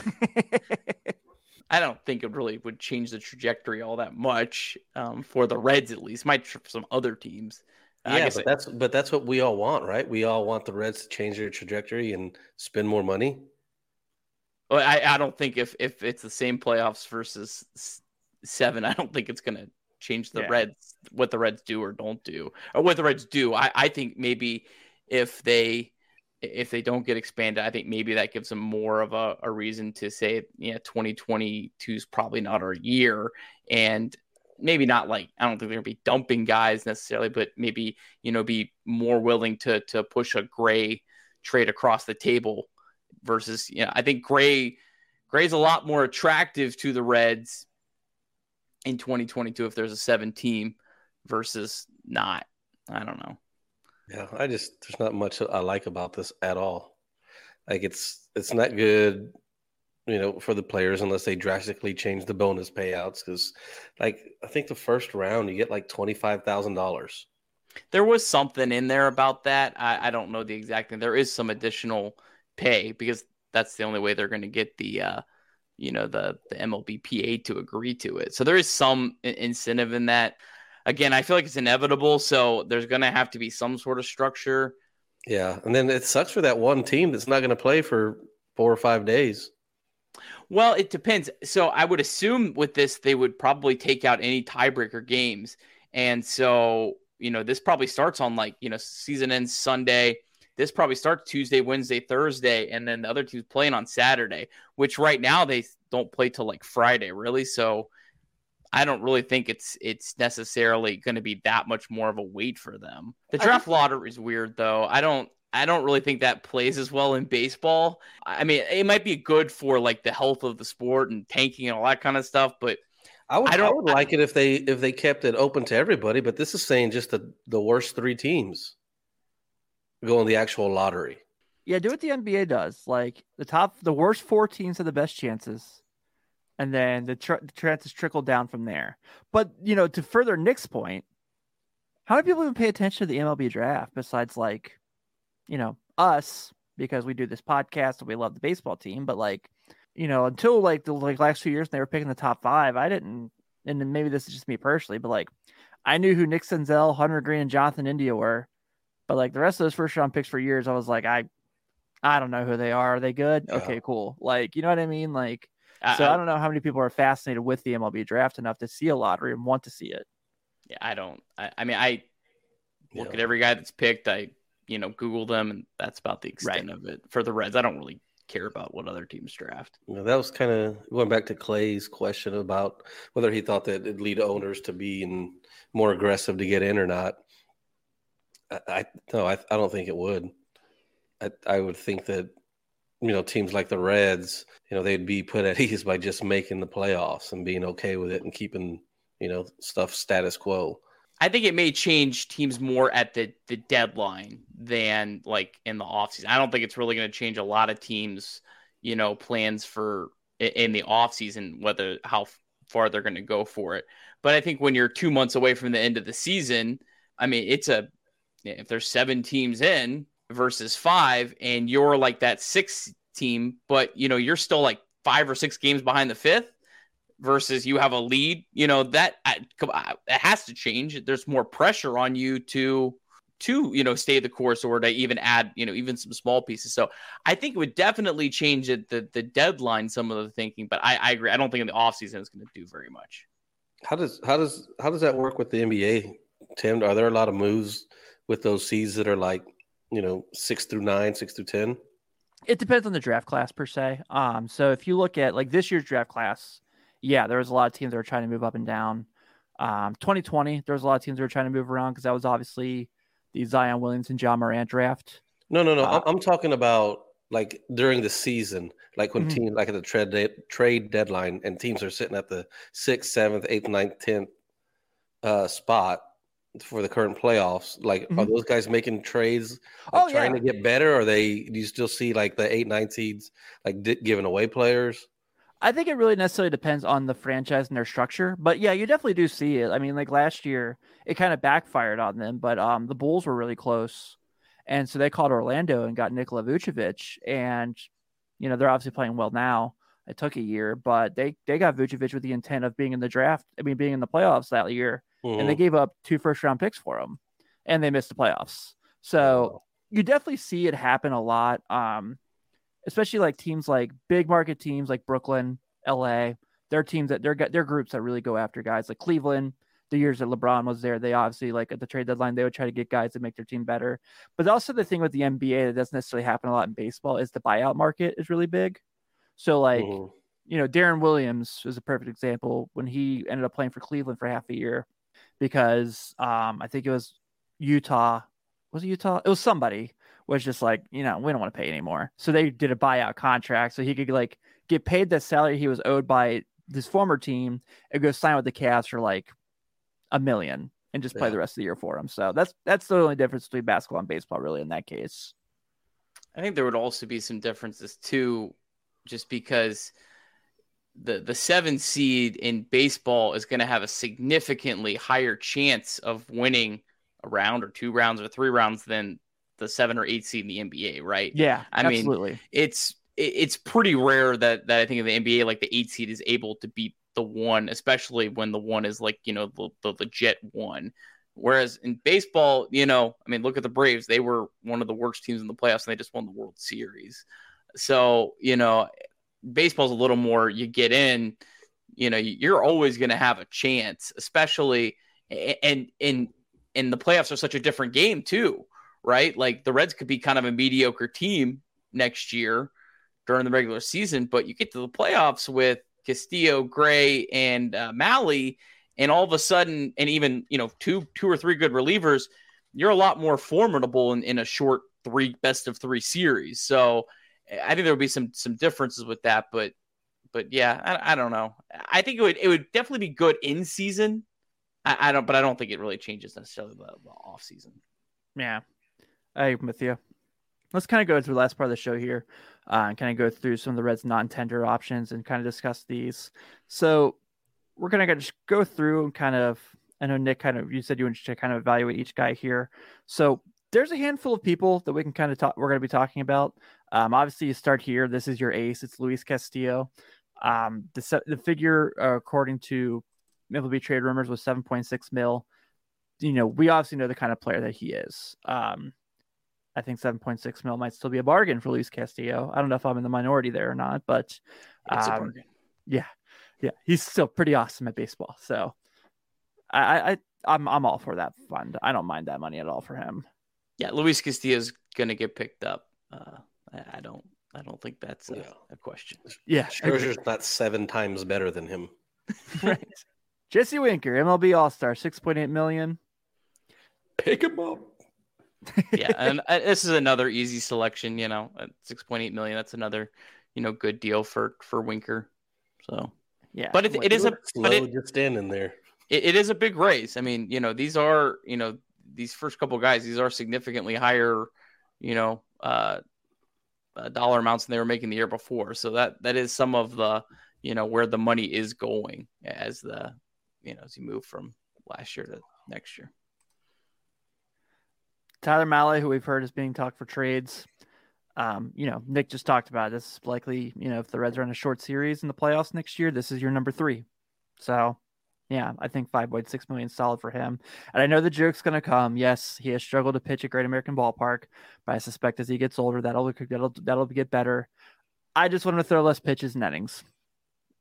I don't think it really would change the trajectory all that much um, for the Reds, at least. Might for some other teams. I Yeah, guess but it- that's but that's what we all want, right? We all want the Reds to change their trajectory and spend more money. Well, I, I don't think if if it's the same playoffs versus seven, I don't think it's going to change the Yeah. Reds what the Reds do or don't do or what the Reds do. I, I think maybe if they if they don't get expanded, I think maybe that gives them more of a, a reason to say, yeah, 2022 is probably not our year. And maybe not like, I don't think they're to be dumping guys necessarily, but maybe, you know, be more willing to, to push a gray trade across the table versus, you know, I think gray, gray's a lot more attractive to the Reds in 2022 if there's a seven team versus not. I don't know. Yeah, I just there's not much I like about this at all. Like it's it's not good, you know, for the players unless they drastically change the bonus payouts. Because, like, I think the first round you get like twenty five thousand dollars. There was something in there about that. I, I don't know the exact thing. There is some additional pay because that's the only way they're going to get the, uh, you know, the the MLBPA to agree to it. So there is some incentive in that. Again, I feel like it's inevitable. So there's going to have to be some sort of structure. Yeah, and then it sucks for that one team that's not going to play for four or five days. Well, it depends. So I would assume with this, they would probably take out any tiebreaker games. And so, you know, this probably starts on like, you know, season ends Sunday. This probably starts Tuesday, Wednesday, Thursday, and then the other team's playing on Saturday, which right now they don't play till like Friday, really. So I don't really think it's it's necessarily going to be that much more of a wait for them. The draft lottery is weird though. I don't I don't really think that plays as well in baseball. I mean, it might be good for like the health of the sport and tanking and all that kind of stuff, but I would I I, don't- would like it if they if they kept it open to everybody, but this is saying just the the worst three teams go in the actual lottery. Yeah, do what the NBA does. Like the top, the worst four teams have the best chances, and then the, tr- the chances trickle down from there. But you know, to further Nick's point, how many people even pay attention to the MLB draft besides like, you know, us because we do this podcast and we love the baseball team. But like, you know, until like the like last few years, they were picking the top five. I didn't, and then maybe this is just me personally, but like, I knew who Nick Senzel, Hunter Greene, and Jonathan India were. But like the rest of those first round picks for years, I was like, I I don't know who they are. Are they good? Yeah. Okay, cool. Like, you know what I mean? Like, I, so I I, don't know how many people are fascinated with the MLB draft enough to see a lottery and want to see it. yeah, I don't. I, I mean, I look Yeah. at every guy that's picked. I you know Google them, and that's about the extent of it for the Reds. I don't really care about what other teams draft. You know, that was kind of going back to Clay's question about whether he thought that it'd lead owners to being more aggressive to get in or not. I, I no, I, I don't think it would. I, I would think that you know teams like the Reds, you know, they'd be put at ease by just making the playoffs and being okay with it and keeping you know stuff status quo. I think it may change teams more at the the deadline than like in the offseason. I don't think it's really going to change a lot of teams, you know, plans for in the offseason whether how far they're going to go for it. But I think when you're two months away from the end of the season, I mean, it's a if there's seven teams in versus five, and you're like that sixth team, but you know you're still like five or six games behind the fifth versus you have a lead. You know that uh, uh, it has to change. There's more pressure on you to to you know stay the course or to even add you know even some small pieces so i think it would definitely change the the deadline some of the thinking but i, I agree i don't think in the offseason it's going to do very much how does how does how does that work with the nba tim are there a lot of moves with those seeds that are like you know six through nine six through ten it depends on the draft class per se um so if you look at like this year's draft class yeah there was a lot of teams that were trying to move up and down um 2020 there was a lot of teams that were trying to move around because that was obviously the Zion Williamson, Ja Morant draft. No, no, no. Uh, I'm talking about like during the season, like when mm-hmm. teams like at the trade de- trade deadline, and teams are sitting at the sixth, seventh, eighth, ninth, tenth uh, spot for the current playoffs. Like, mm-hmm. are those guys making trades, like, oh, trying yeah. to get better? Or are they? Do you still see like the eight, nine seeds like di- giving away players? I think it really necessarily depends on the franchise and their structure. But yeah, you definitely do see it. I mean, like last year, it kind of backfired on them, but um, the Bulls were really close. And so they called Orlando and got Nikola Vucevic. And, you know, they're obviously playing well now. It took a year, but they, they got Vucevic with the intent of being in the draft. I mean, being in the playoffs that year. Mm-hmm. And they mm-hmm. gave up two first round picks for him and they missed the playoffs. So you definitely see it happen a lot. Um, especially like teams like big market teams like Brooklyn, LA. They're teams that they're they're groups that really go after guys like Cleveland. The years that LeBron was there, they obviously like at the trade deadline they would try to get guys to make their team better. But also the thing with the NBA that doesn't necessarily happen a lot in baseball is the buyout market is really big. So like mm-hmm. you know Deron Williams is a perfect example when he ended up playing for Cleveland for half a year because um, I think it was Utah. Was it Utah? It was somebody was just like, you know, we don't want to pay anymore. So they did a buyout contract so he could like get paid the salary he was owed by his former team and go sign with the Cavs for like a million and just play yeah. the rest of the year for him. So that's that's the only difference between basketball and baseball, really, in that case. I think there would also be some differences too, just because the the seven seed in baseball is going to have a significantly higher chance of winning a round or two rounds or three rounds than the seven or eight seed in the NBA, right? Yeah, I absolutely. mean, it's it's pretty rare that that I think in the NBA, like the eight seed is able to beat the one, especially when the one is like you know the, the legit one. Whereas in baseball, you know, I mean, look at the Braves; they were one of the worst teams in the playoffs, and they just won the World Series. So you know, baseball's a little more. You get in, you know, you're always going to have a chance, especially and in and the playoffs are such a different game too right? Like the Reds could be kind of a mediocre team next year during the regular season, but you get to the playoffs with Castillo, Gray, and uh, and all of a sudden, and even you know two two or three good relievers, you're a lot more formidable in, in a short three best of three series. So I think there would be some some differences with that, but but yeah, I, I don't know. I think it would it would definitely be good in season. I, I don't, but I don't think it really changes necessarily the, the off season. Yeah, I'm with you. Let's kind of go to the last part of the show here uh, and kind of go through some of the Reds non-tender options and kind of discuss these. So we're gonna just go through and kind of. I know Nick kind of you said you wanted to kind of evaluate each guy here. So there's a handful of people that we can kind of talk. We're going to be talking about. Um, obviously, you start here. This is your ace. It's Luis Castillo. Um, the the figure uh, according to MLB trade rumors was 7.6 mil. You know, we obviously know the kind of player that he is. Um, I think 7.6 mil might still be a bargain for Luis Castillo. I don't know if I'm in the minority there or not, but um, yeah, yeah, he's still pretty awesome at baseball. So I, I, I'm, I'm all for that fund. I don't mind that money at all for him. Yeah, Luis Castillo's gonna get picked up. Uh, I, I don't, I don't think that's a, yeah. a question. Yeah, Scherzer's not seven times better than him. right. Jesse Winker, MLB All Star, 6.8 million. Pick him up yeah, and uh, this is another easy selection. You know, at six point eight million, that's another you know good deal for for Winker. So yeah, but it, it is a slow but it, just standing there. It, it is a big race. I mean, you know, these are you know these first couple guys. These are significantly higher, you know, uh, uh, dollar amounts than they were making the year before. So that that is some of the you know where the money is going as the you know, as you move from last year to next year. Tyler Mahle, who we've heard is being talked for trades. Um, you know, Nick just talked about this. Is likely, you know, if the Reds are in a short series in the playoffs next year, this is your number three. So, yeah, I think 5.6 million is solid for him. And I know the joke's going to come. Yes, he has struggled to pitch at Great American Ballpark, but I suspect as he gets older, that'll that'll that'll get better. I just want him to throw less pitches and innings.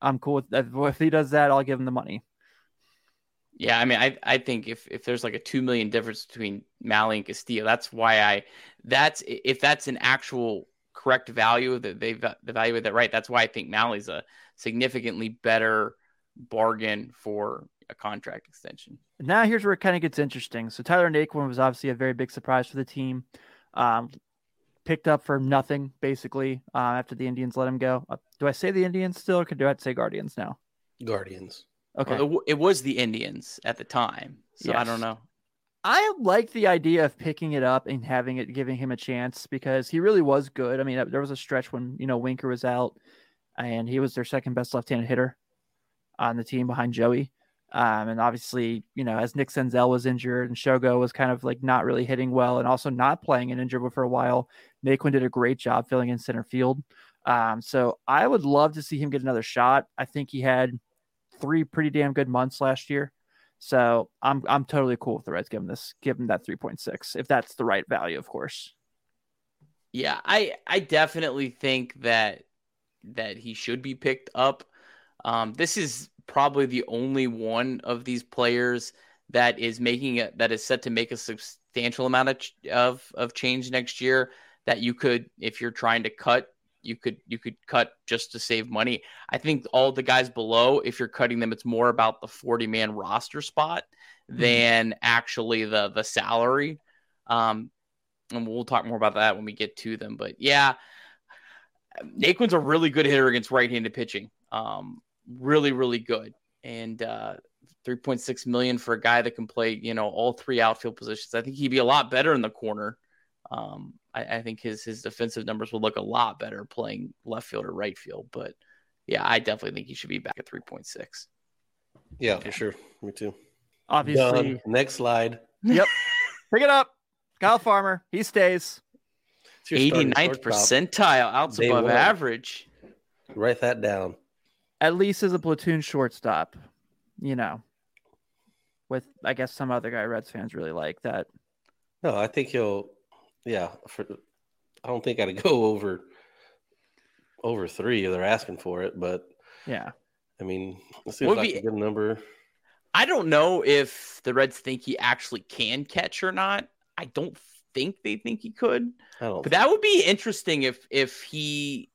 I'm cool with that. If he does that, I'll give him the money. Yeah, I mean, I I think if if there's like a two million difference between Mahle and Castillo, that's why I that's if that's an actual correct value that they've evaluated that right. That's why I think Mahle's a significantly better bargain for a contract extension. Now here's where it kind of gets interesting. So Tyler Naquin was obviously a very big surprise for the team. Um, picked up for nothing basically uh, after the Indians let him go. Uh, do I say the Indians still, or do I say Guardians now? Guardians. Okay. Well, it, was the Indians at the time, so yes. I don't know. I like the idea of picking it up and having it, giving him a chance because he really was good. I mean, there was a stretch when you know Winker was out, and he was their second best left-handed hitter on the team behind Joey. Um, and obviously, you know, as Nick Senzel was injured and Shogo was kind of like not really hitting well and also not playing and injured for a while, Naquin did a great job filling in center field. Um, so I would love to see him get another shot. I think he had three pretty damn good months last year. So I'm I'm totally cool with the Reds giving this giving that 3.6 if that's the right value, of course. Yeah, I I definitely think that that he should be picked up. Um, this is probably the only one of these players that is making it that is set to make a substantial amount of of, of change next year that you could if you're trying to cut you could you could cut just to save money. I think all the guys below, if you're cutting them, it's more about the 40 man roster spot mm-hmm. than actually the the salary. Um, and we'll talk more about that when we get to them. But yeah, Naquin's a really good hitter against right-handed pitching. Um, really, really good. And uh, 3.6 million for a guy that can play, you know, all three outfield positions. I think he'd be a lot better in the corner. Um, I, I, think his his defensive numbers would look a lot better playing left field or right field. But yeah, I definitely think he should be back at 3.6. Yeah, for sure. Me too. Obviously. Done. Next slide. Yep. Pick it up. Kyle Farmer. He stays. 89th percentile, outs Day above one. average. Write that down. At least as a platoon shortstop, you know, with I guess some other guy Reds fans really like that. No, I think he'll yeah, for, I don't think I'd go over over three. They're asking for it, but yeah, I mean, it seems like be, a good number. I don't know if the Reds think he actually can catch or not. I don't think they think he could. but that would be interesting if if he.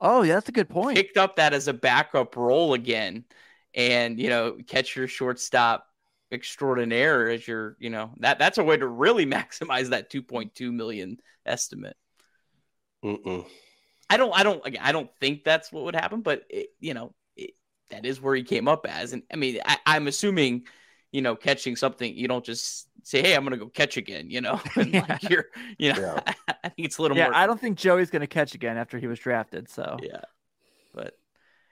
Oh, yeah, that's a good point. Picked up that as a backup role again, and you know, catch your shortstop extraordinaire as your, you know, that that's a way to really maximize that 2.2 million estimate. Mm-mm. I don't, I don't, I don't think that's what would happen, but it, you know, it, that is where he came up as. And I mean, I, I'm assuming, you know, catching something, you don't just say, Hey, I'm going to go catch again, you know, and like you're, you know, yeah. I think it's a little yeah, more. I don't think Joey's going to catch again after he was drafted. So, yeah, but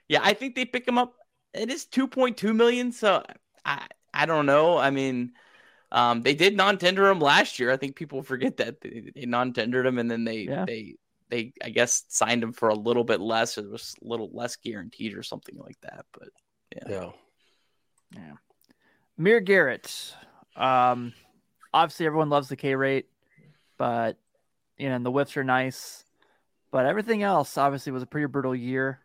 yeah, I think they pick him up. It is 2.2 million. So I, I don't know. I mean, um, they did non-tender him last year. I think people forget that they, they non-tendered him, and then they yeah. they they I guess signed him for a little bit less. It was a little less guaranteed or something like that. But yeah, yeah, yeah. Amir Garrett. Um, obviously everyone loves the K rate, but you know and the whiffs are nice. But everything else obviously was a pretty brutal year.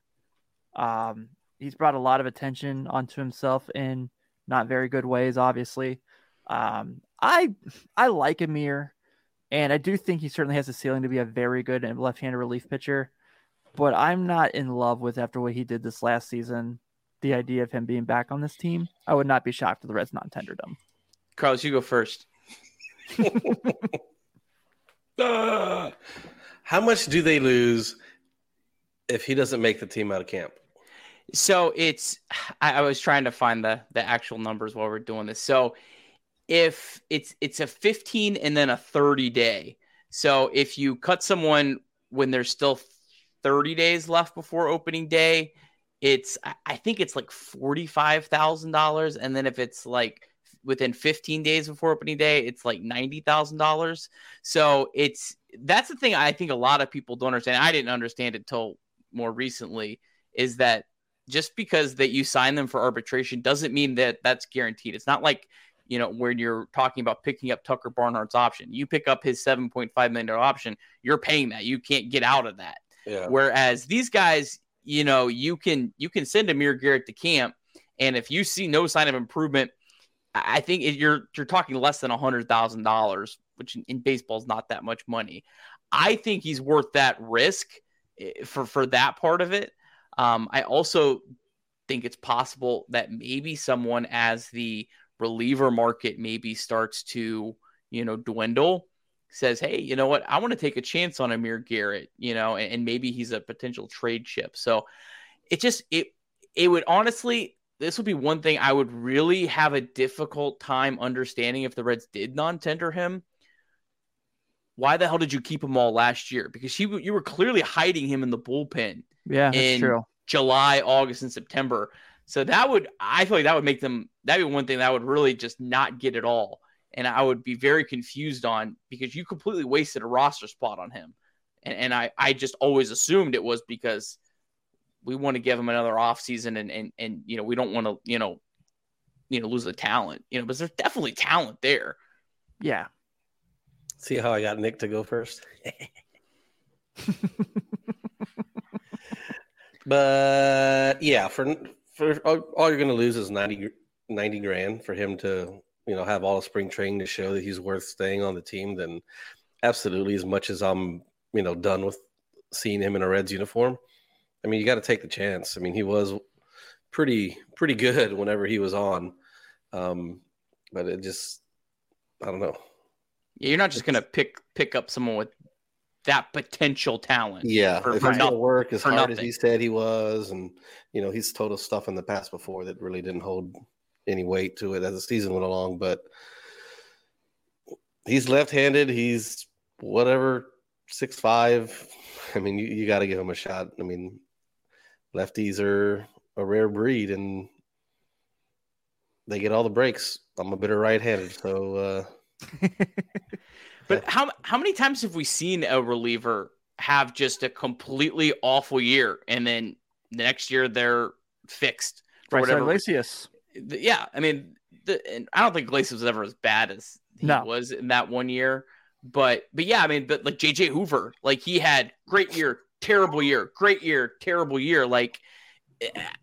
Um, he's brought a lot of attention onto himself in not very good ways, obviously. Um, I I like Amir, and I do think he certainly has the ceiling to be a very good and left-handed relief pitcher. But I'm not in love with after what he did this last season. The idea of him being back on this team, I would not be shocked if the Reds non-tendered him. Carlos, you go first. uh, how much do they lose if he doesn't make the team out of camp? So it's I, I was trying to find the the actual numbers while we're doing this. So if it's it's a 15 and then a 30 day. So if you cut someone when there's still 30 days left before opening day, it's I think it's like forty five thousand dollars, and then if it's like within 15 days before opening day, it's like ninety thousand dollars. So it's that's the thing I think a lot of people don't understand. I didn't understand it till more recently. Is that just because that you sign them for arbitration doesn't mean that that's guaranteed. It's not like you know when you're talking about picking up Tucker Barnhart's option. You pick up his 7.5 million dollar option, you're paying that. You can't get out of that. Yeah. Whereas these guys, you know, you can you can send Amir Garrett to camp, and if you see no sign of improvement, I think it, you're you're talking less than hundred thousand dollars, which in, in baseball is not that much money. I think he's worth that risk eh, for for that part of it. Um, I also think it's possible that maybe someone as the reliever market maybe starts to you know dwindle says hey you know what i want to take a chance on amir garrett you know and, and maybe he's a potential trade chip so it just it it would honestly this would be one thing I would really have a difficult time understanding if the Reds did non-tender him. Why the hell did you keep him all last year? Because he, you were clearly hiding him in the bullpen. Yeah, that's in true. July, August, and September. So that would, I feel like that would make them. That'd be one thing that would really just not get at all, and I would be very confused on because you completely wasted a roster spot on him, and, and I, I just always assumed it was because we want to give him another offseason and and and you know we don't want to you know you know lose the talent you know but there's definitely talent there Yeah. See how I got Nick to go first? but yeah, for for all, all you're going to lose is 90, 90 grand for him to you know have all the spring training to show that he's worth staying on the team. Then absolutely, as much as I'm you know done with seeing him in a Reds uniform, I mean you got to take the chance. I mean he was pretty pretty good whenever he was on, um, but it just I don't know. Yeah, you're not just gonna pick pick up someone with that potential talent Yeah, For- if he's to work as hard as he said he was, and you know he's told us stuff in the past before that really didn't hold any weight to it as the season went along. But he's left-handed. He's whatever six five. I mean, you, you got to give him a shot. I mean, lefties are a rare breed, and they get all the breaks. I'm a bit of right-handed, so uh, But how how many times have we seen a reliever have just a completely awful year and then the next year they're fixed for Right whatever? Iglesias. yeah, I mean, the, and I don't think Iglesias was ever as bad as he No. was in that one year. But but yeah, I mean, but like JJ Hoover, like he had great year, terrible year, great year, terrible year. Like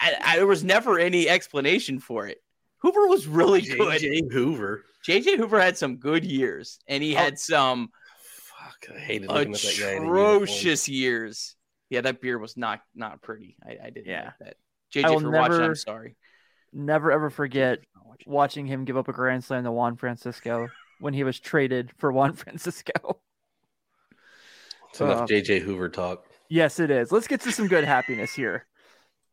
I, I, there was never any explanation for it. Hoover was really good. JJ Hoover. JJ Hoover had some good years, and he Oh. had some Fuck, I hated looking at that guy. in a uniform. atrocious years. Yeah, that beard was not not pretty. I, I didn't Yeah. like that. I JJ, will for watching, never- I'm sorry. Never ever forget watching. watching him give up a grand slam to Juan Francisco when he was traded for Juan Francisco. It's enough Uh, JJ Hoover talk. Yes, it is. Let's get to some good happiness here.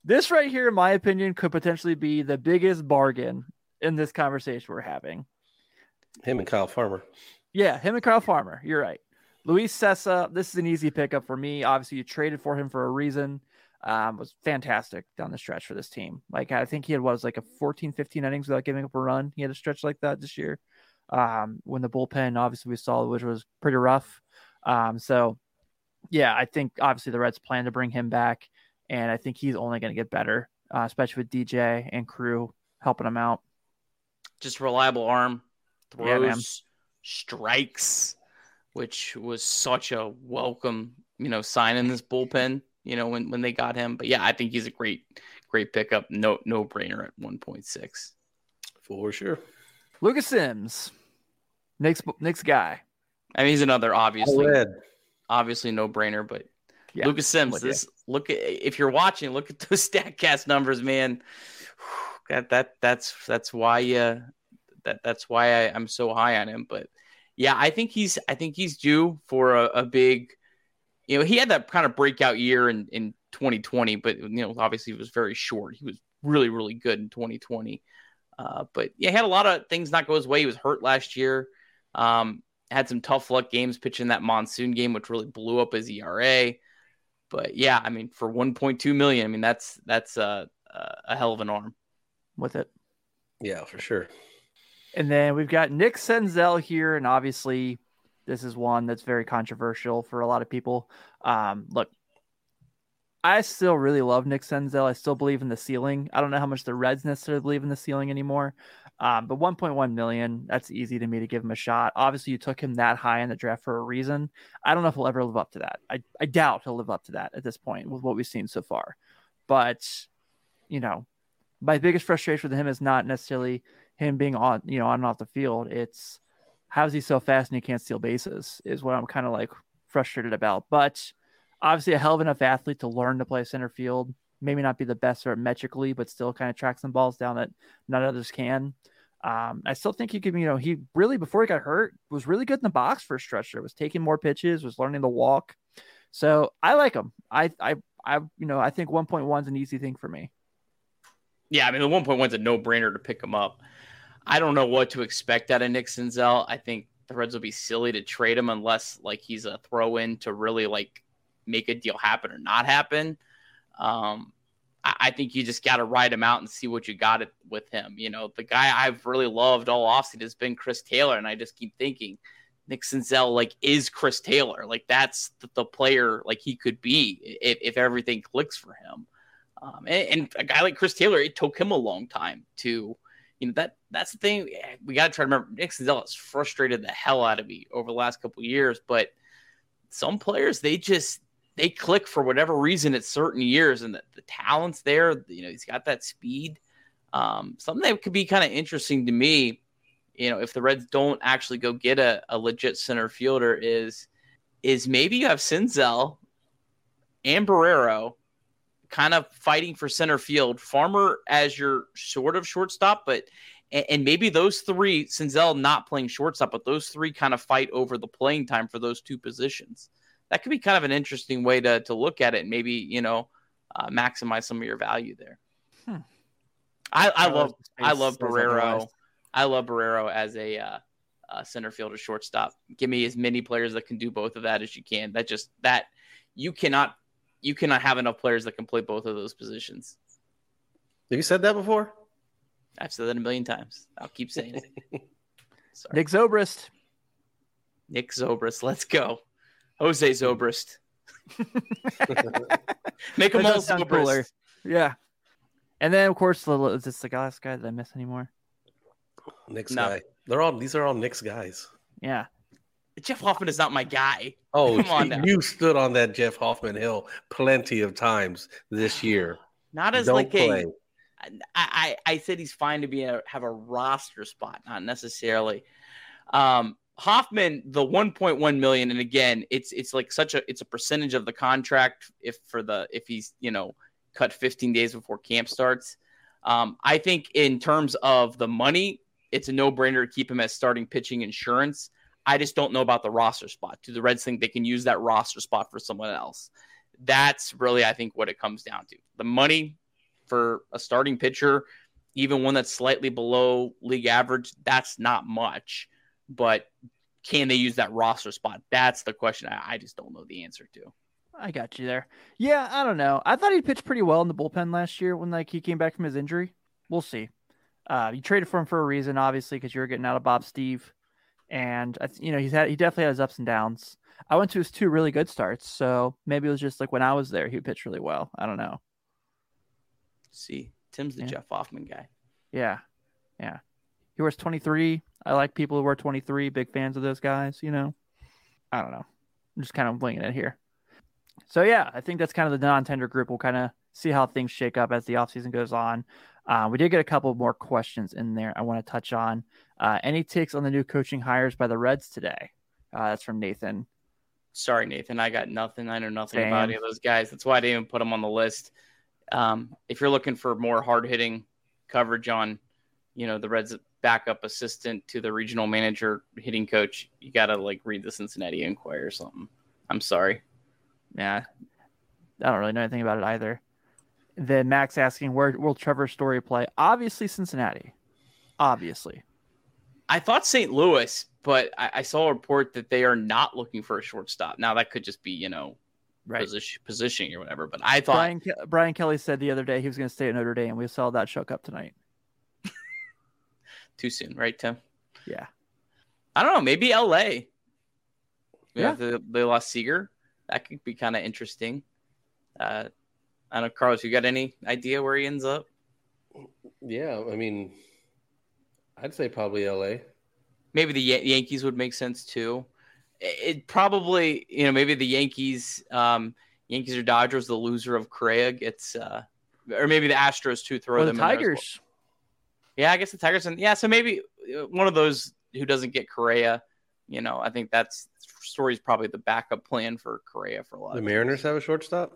This right here, in my opinion, could potentially be the biggest bargain in this conversation we're having. Him and Kyle Farmer. Yeah, him and Kyle Farmer. You're right. Luis Cessa, this is an easy pickup for me. Obviously, you traded for him for a reason. Um, was fantastic down the stretch for this team. Like I think he had what was like a 14, 15 innings without giving up a run. He had a stretch like that this year. Um, when the bullpen obviously we saw which was pretty rough. Um, so yeah, I think obviously the Reds plan to bring him back, and I think he's only going to get better, uh, especially with DJ and crew helping him out. just reliable arm, Yeah, throws, strikes, which was such a welcome, you know, sign in this bullpen. You know, when when they got him. But yeah, I think he's a great, great pickup. No, no brainer at one point six. For sure. Lucas Sims, next Nick's guy. I mean, he's another obviously, Red. Obviously no brainer. But Yeah, Lucas Sims, this look at if you're watching, look at those Statcast numbers, man. That that that's that's why uh that that's why I, I'm so high on him. But yeah, I think he's I think he's due for a, a big you know, he had that kind of breakout year in, in 2020, but you know, obviously it was very short. He was really, really good in 2020. Uh, but yeah, he had a lot of things not go his way. He was hurt last year. Um, had some tough luck games pitching that monsoon game, which really blew up his ERA. But yeah, I mean, for 1.2 million, I mean that's that's a a hell of an arm with it. Yeah, for sure. And then we've got Nick Senzel here, and obviously this is one that's very controversial for a lot of people. Um, look, I still really love Nick Senzel. I still believe in the ceiling. I don't know how much the Reds necessarily believe in the ceiling anymore. Um, but 1.1 million, that's easy to me to give him a shot. Obviously, you took him that high in the draft for a reason. I don't know if he'll ever live up to that. I, I doubt he'll live up to that at this point with what we've seen so far. But, you know, my biggest frustration with him is not necessarily him being on, you know, on and off the field. It's how is he so fast and he can't steal bases is what I'm kind of like frustrated about. But obviously, a hell of enough athlete to learn to play center field maybe not be the best or metrically, but still kind of track some balls down that none others can. Um, I still think he could, you know, he really before he got hurt was really good in the box for a stretcher. Was taking more pitches, was learning to walk. So I like him. I, I, I, you know, I think 1.1 is an easy thing for me. Yeah, I mean the 1.1 is a no brainer to pick him up. I don't know what to expect out of Nick Senzel. I think the Reds will be silly to trade him unless like he's a throw in to really like make a deal happen or not happen. Um, I, think you just got to ride him out and see what you got it with him. You know, the guy I've really loved all offseason has been Chris Taylor, and I just keep thinking Nick Senzel like is Chris Taylor. Like that's the, the player like he could be if, if everything clicks for him. Um, and, and, a guy like Chris Taylor, it took him a long time to, you know, that that's the thing we got to try to remember. Nick Senzel has frustrated the hell out of me over the last couple years, but some players they just they click for whatever reason at certain years, and the, the talent's there. You know, he's got that speed. Um, something that could be kind of interesting to me, you know, if the Reds don't actually go get a, a legit center fielder, is is maybe you have Senzel and Barrero kind of fighting for center field, Farmer as your sort of shortstop, but and, maybe those three, Senzel not playing shortstop, but those three kind of fight over the playing time for those two positions that could be kind of an interesting way to to look at it and maybe you know uh, maximize some of your value there. Hmm. I, I love I love Barrero. I love Barrero as a uh, uh, center fielder, shortstop. Give me as many players that can do both of that as you can. That just that you cannot you cannot have enough players that can play both of those positions. Have you said that before? I've said that a million times. I'll keep saying it. Nick Zobrist. Nick Zobrist, let's go. Jose Zobrist. Make them all Zobrist. Cooler. Yeah. And then of course, is this the last guy that I miss anymore? Nick's no. guy. They're all these are all Nick's guys. Yeah. Jeff Hoffman is not my guy. Oh, come on now. you stood on that Jeff Hoffman hill plenty of times this year. Not as Don't like play. a. I, I I said he's fine to be a, have a roster spot, not necessarily. Um, Hoffman, the 1.1 million, and again, it's it's like such a it's a percentage of the contract if for the if he's you know cut 15 days before camp starts. Um, I think in terms of the money, it's a no brainer to keep him as starting pitching insurance. I just don't know about the roster spot. Do the Reds think they can use that roster spot for someone else? That's really, I think, what it comes down to. The money for a starting pitcher, even one that's slightly below league average, that's not much but can they use that roster spot? That's the question I, I just don't know the answer to. I got you there. Yeah, I don't know. I thought he pitched pretty well in the bullpen last year when like he came back from his injury. We'll see. Uh, you traded for him for a reason, obviously, because you were getting out of Bob Steve, and you know he's had he definitely had his ups and downs. I went to his two really good starts, so maybe it was just like when I was there, he pitched really well. I don't know. See, Tim's the yeah. Jeff Hoffman guy. Yeah, yeah. He wears 23. I like people who wear 23. Big fans of those guys. You know, I don't know. I'm just kind of winging it here. So yeah, I think that's kind of the non-tender group. We'll kind of see how things shake up as the offseason goes on. Uh, we did get a couple more questions in there I want to touch on. Uh, any takes on the new coaching hires by the Reds today? Uh, that's from Nathan. Sorry, Nathan. I got nothing. I know nothing about any of those guys. That's why I didn't even put them on the list. Um, if you're looking for more hard hitting coverage on, you know, the Reds backup assistant to the regional manager hitting coach, you got to like read the Cincinnati Enquirer or something. I'm sorry. Yeah. I don't really know anything about it either. Then Max asking, where will Trevor Story play? Obviously, Cincinnati. Obviously. I thought St. Louis, but I, I, saw a report that they are not looking for a shortstop. Now, that could just be, you know, Right. position, positioning or whatever. But I thought Brian Brian Kelly said the other day he was going to stay at Notre Dame. We saw that shook up tonight. Too soon, right, Tim? Yeah. I don't know. Maybe L.A. Yeah. Yeah, the, they lost Seager. That could be kind of interesting. Uh, I don't know, Carlos. You got any idea where he ends up? Yeah, I mean, I'd say probably L.A. Maybe the Yan- Yankees would make sense too. It, it probably, you know, maybe the Yankees, um, Yankees or Dodgers, the loser of Craig. It's, uh, or maybe the Astros too. Throw Or the them in there as well. Tigers. Yeah, I guess the Tigers and yeah, so maybe uh, one of those who doesn't get Correa. You know, I think that's story's probably the backup plan for Correa for a lot. The of Mariners have a shortstop.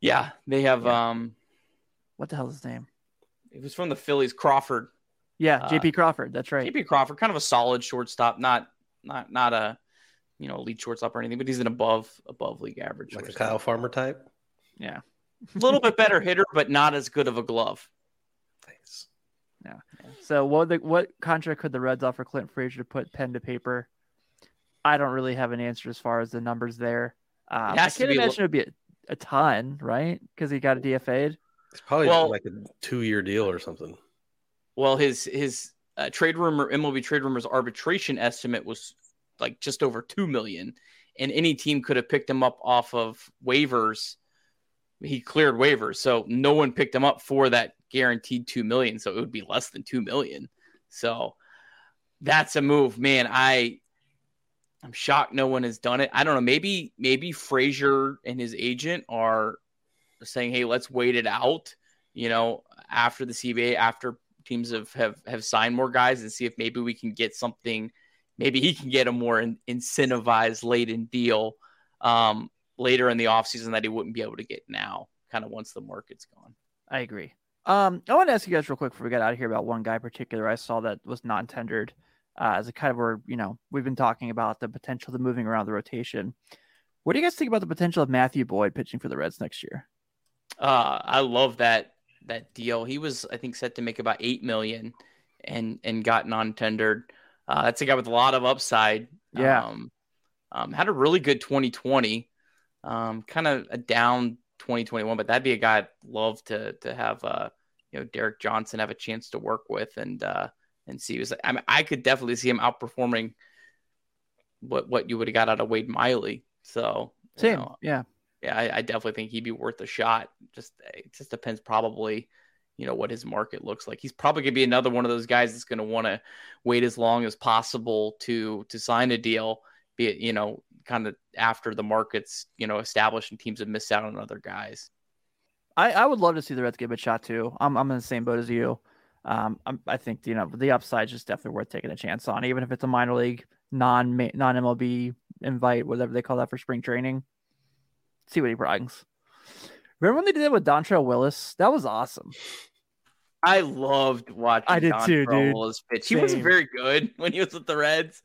Yeah, they have. Yeah. Um, What the hell is his name? it was from the Phillies. Crawford, Yeah, Uh, JP Crawford. That's right. JP Crawford, kind of a solid shortstop, not not not a you know lead shortstop or anything, but he's an above above league average. Like a shortstop. Kyle Farmer type. Yeah. a little bit better hitter, but not as good of a glove. Thanks. So what the what contract could the Reds offer Clint Frazier to put pen to paper? I don't really have an answer as far as the numbers there. Um, I can't be a imagine it'd be a, a ton, right? Because he got a DFA'd. It's probably Well- like a two-year deal or something. Well, his his uh, trade rumor MLB trade rumors arbitration estimate was like just over two million, and any team could have picked him up off of waivers. He cleared waivers, so no one picked him up for that guaranteed two million. So it would be less than two million. So that's a move, man. I I'm shocked no one has done it. I don't know. Maybe maybe Frazier and his agent are saying, "Hey, let's wait it out." You know, after the CBA, after teams have have have signed more guys, and see if maybe we can get something. Maybe he can get a more in, incentivized laden deal um, later in the offseason that he wouldn't be able to get now. Kind of once the market's gone. I agree. Um, I want to ask you guys real quick before we get out of here about one guy in particular I saw that was non-tendered. Uh, as a kind of where you know we've been talking about the potential of moving around the rotation. What do you guys think about the potential of Matthew Boyd pitching for the Reds next year? Uh, I love that that deal. He was, I think, set to make about eight million, and and got non-tendered. Uh, that's a guy with a lot of upside. Yeah. Um, um, had a really good 2020. Um, kind of a down 2021, but that'd be a guy I'd love to to have. Uh, you know, Derek Johnson have a chance to work with and uh and see. Was I mean, I could definitely see him outperforming what what you would have got out of Wade Miley. So Same, know, yeah. yeah, I, I definitely think he'd be worth a shot. Just it just depends probably, you know, what his market looks like. He's probably gonna be another one of those guys that's gonna want to wait as long as possible to to sign a deal, be it, you know, kind of after the market's, you know, established and teams have missed out on other guys. I, I would love to see the Reds give it a shot too. I'm I'm in the same boat as you. Um, I'm, I think you know the upside is just definitely worth taking a chance on, even if it's a minor league non non MLB invite, whatever they call that for spring training. See what he brings. Remember when they did that with Dontrelle Willis? That was awesome. I loved watching. I did too, Dontrelle dude. Willis pitch. He wasn't very good when he was with the Reds,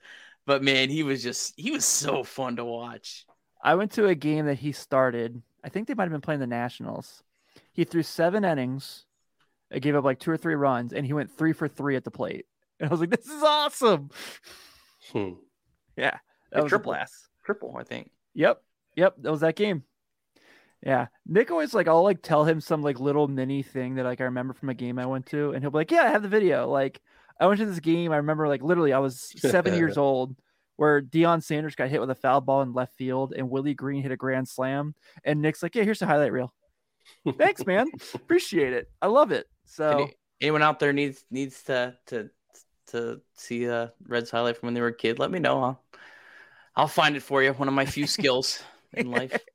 but man, he was just he was so fun to watch. I went to a game that he started. I think they might have been playing the Nationals. He threw seven innings. It gave up like two or three runs, and he went three for three at the plate. And I was like, "This is awesome!" Hmm. Yeah, that A was triple. a blast. Triple, I think. Yep. Yep. That was that game. Yeah. Nick always like I'll like tell him some like little mini thing that like I remember from a game I went to, and he'll be like, Yeah, I have the video. Like I went to this game. I remember like literally I was seven years old where Deion Sanders got hit with a foul ball in left field and Willie Greene hit a grand slam. And Nick's like, Yeah, here's the highlight reel. Thanks, man. Appreciate it. I love it. So Any- anyone out there needs needs to to to see a Reds highlight from when they were a kid? Let me know. I'll I'll find it for you. One of my few skills in life.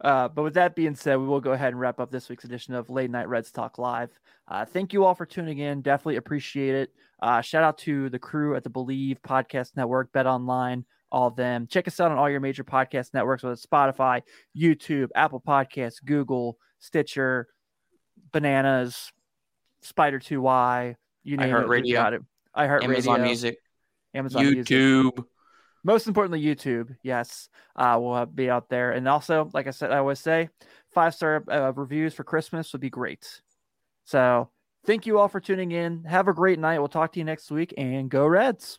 Uh, but with that being said, we will go ahead and wrap up this week's edition of Late Night Reds Talk Live. Uh, thank you all for tuning in. Definitely appreciate it. Uh, shout out to the crew at the Bleav Podcast Network, BetOnline, all of them. Check us out on all your major podcast networks, whether it's Spotify, YouTube, Apple Podcasts, Google, Stitcher, Bananas, Spider 2Y, you name it. we've iHeartRadio, got it. iHeartRadio, Amazon Music, Amazon Music YouTube. Most importantly youtube yes uh we'll be out there. And also like i said i always say five star uh, reviews for christmas would be great. So thank you all for tuning in. Have a great night. We'll talk to you next week and go reds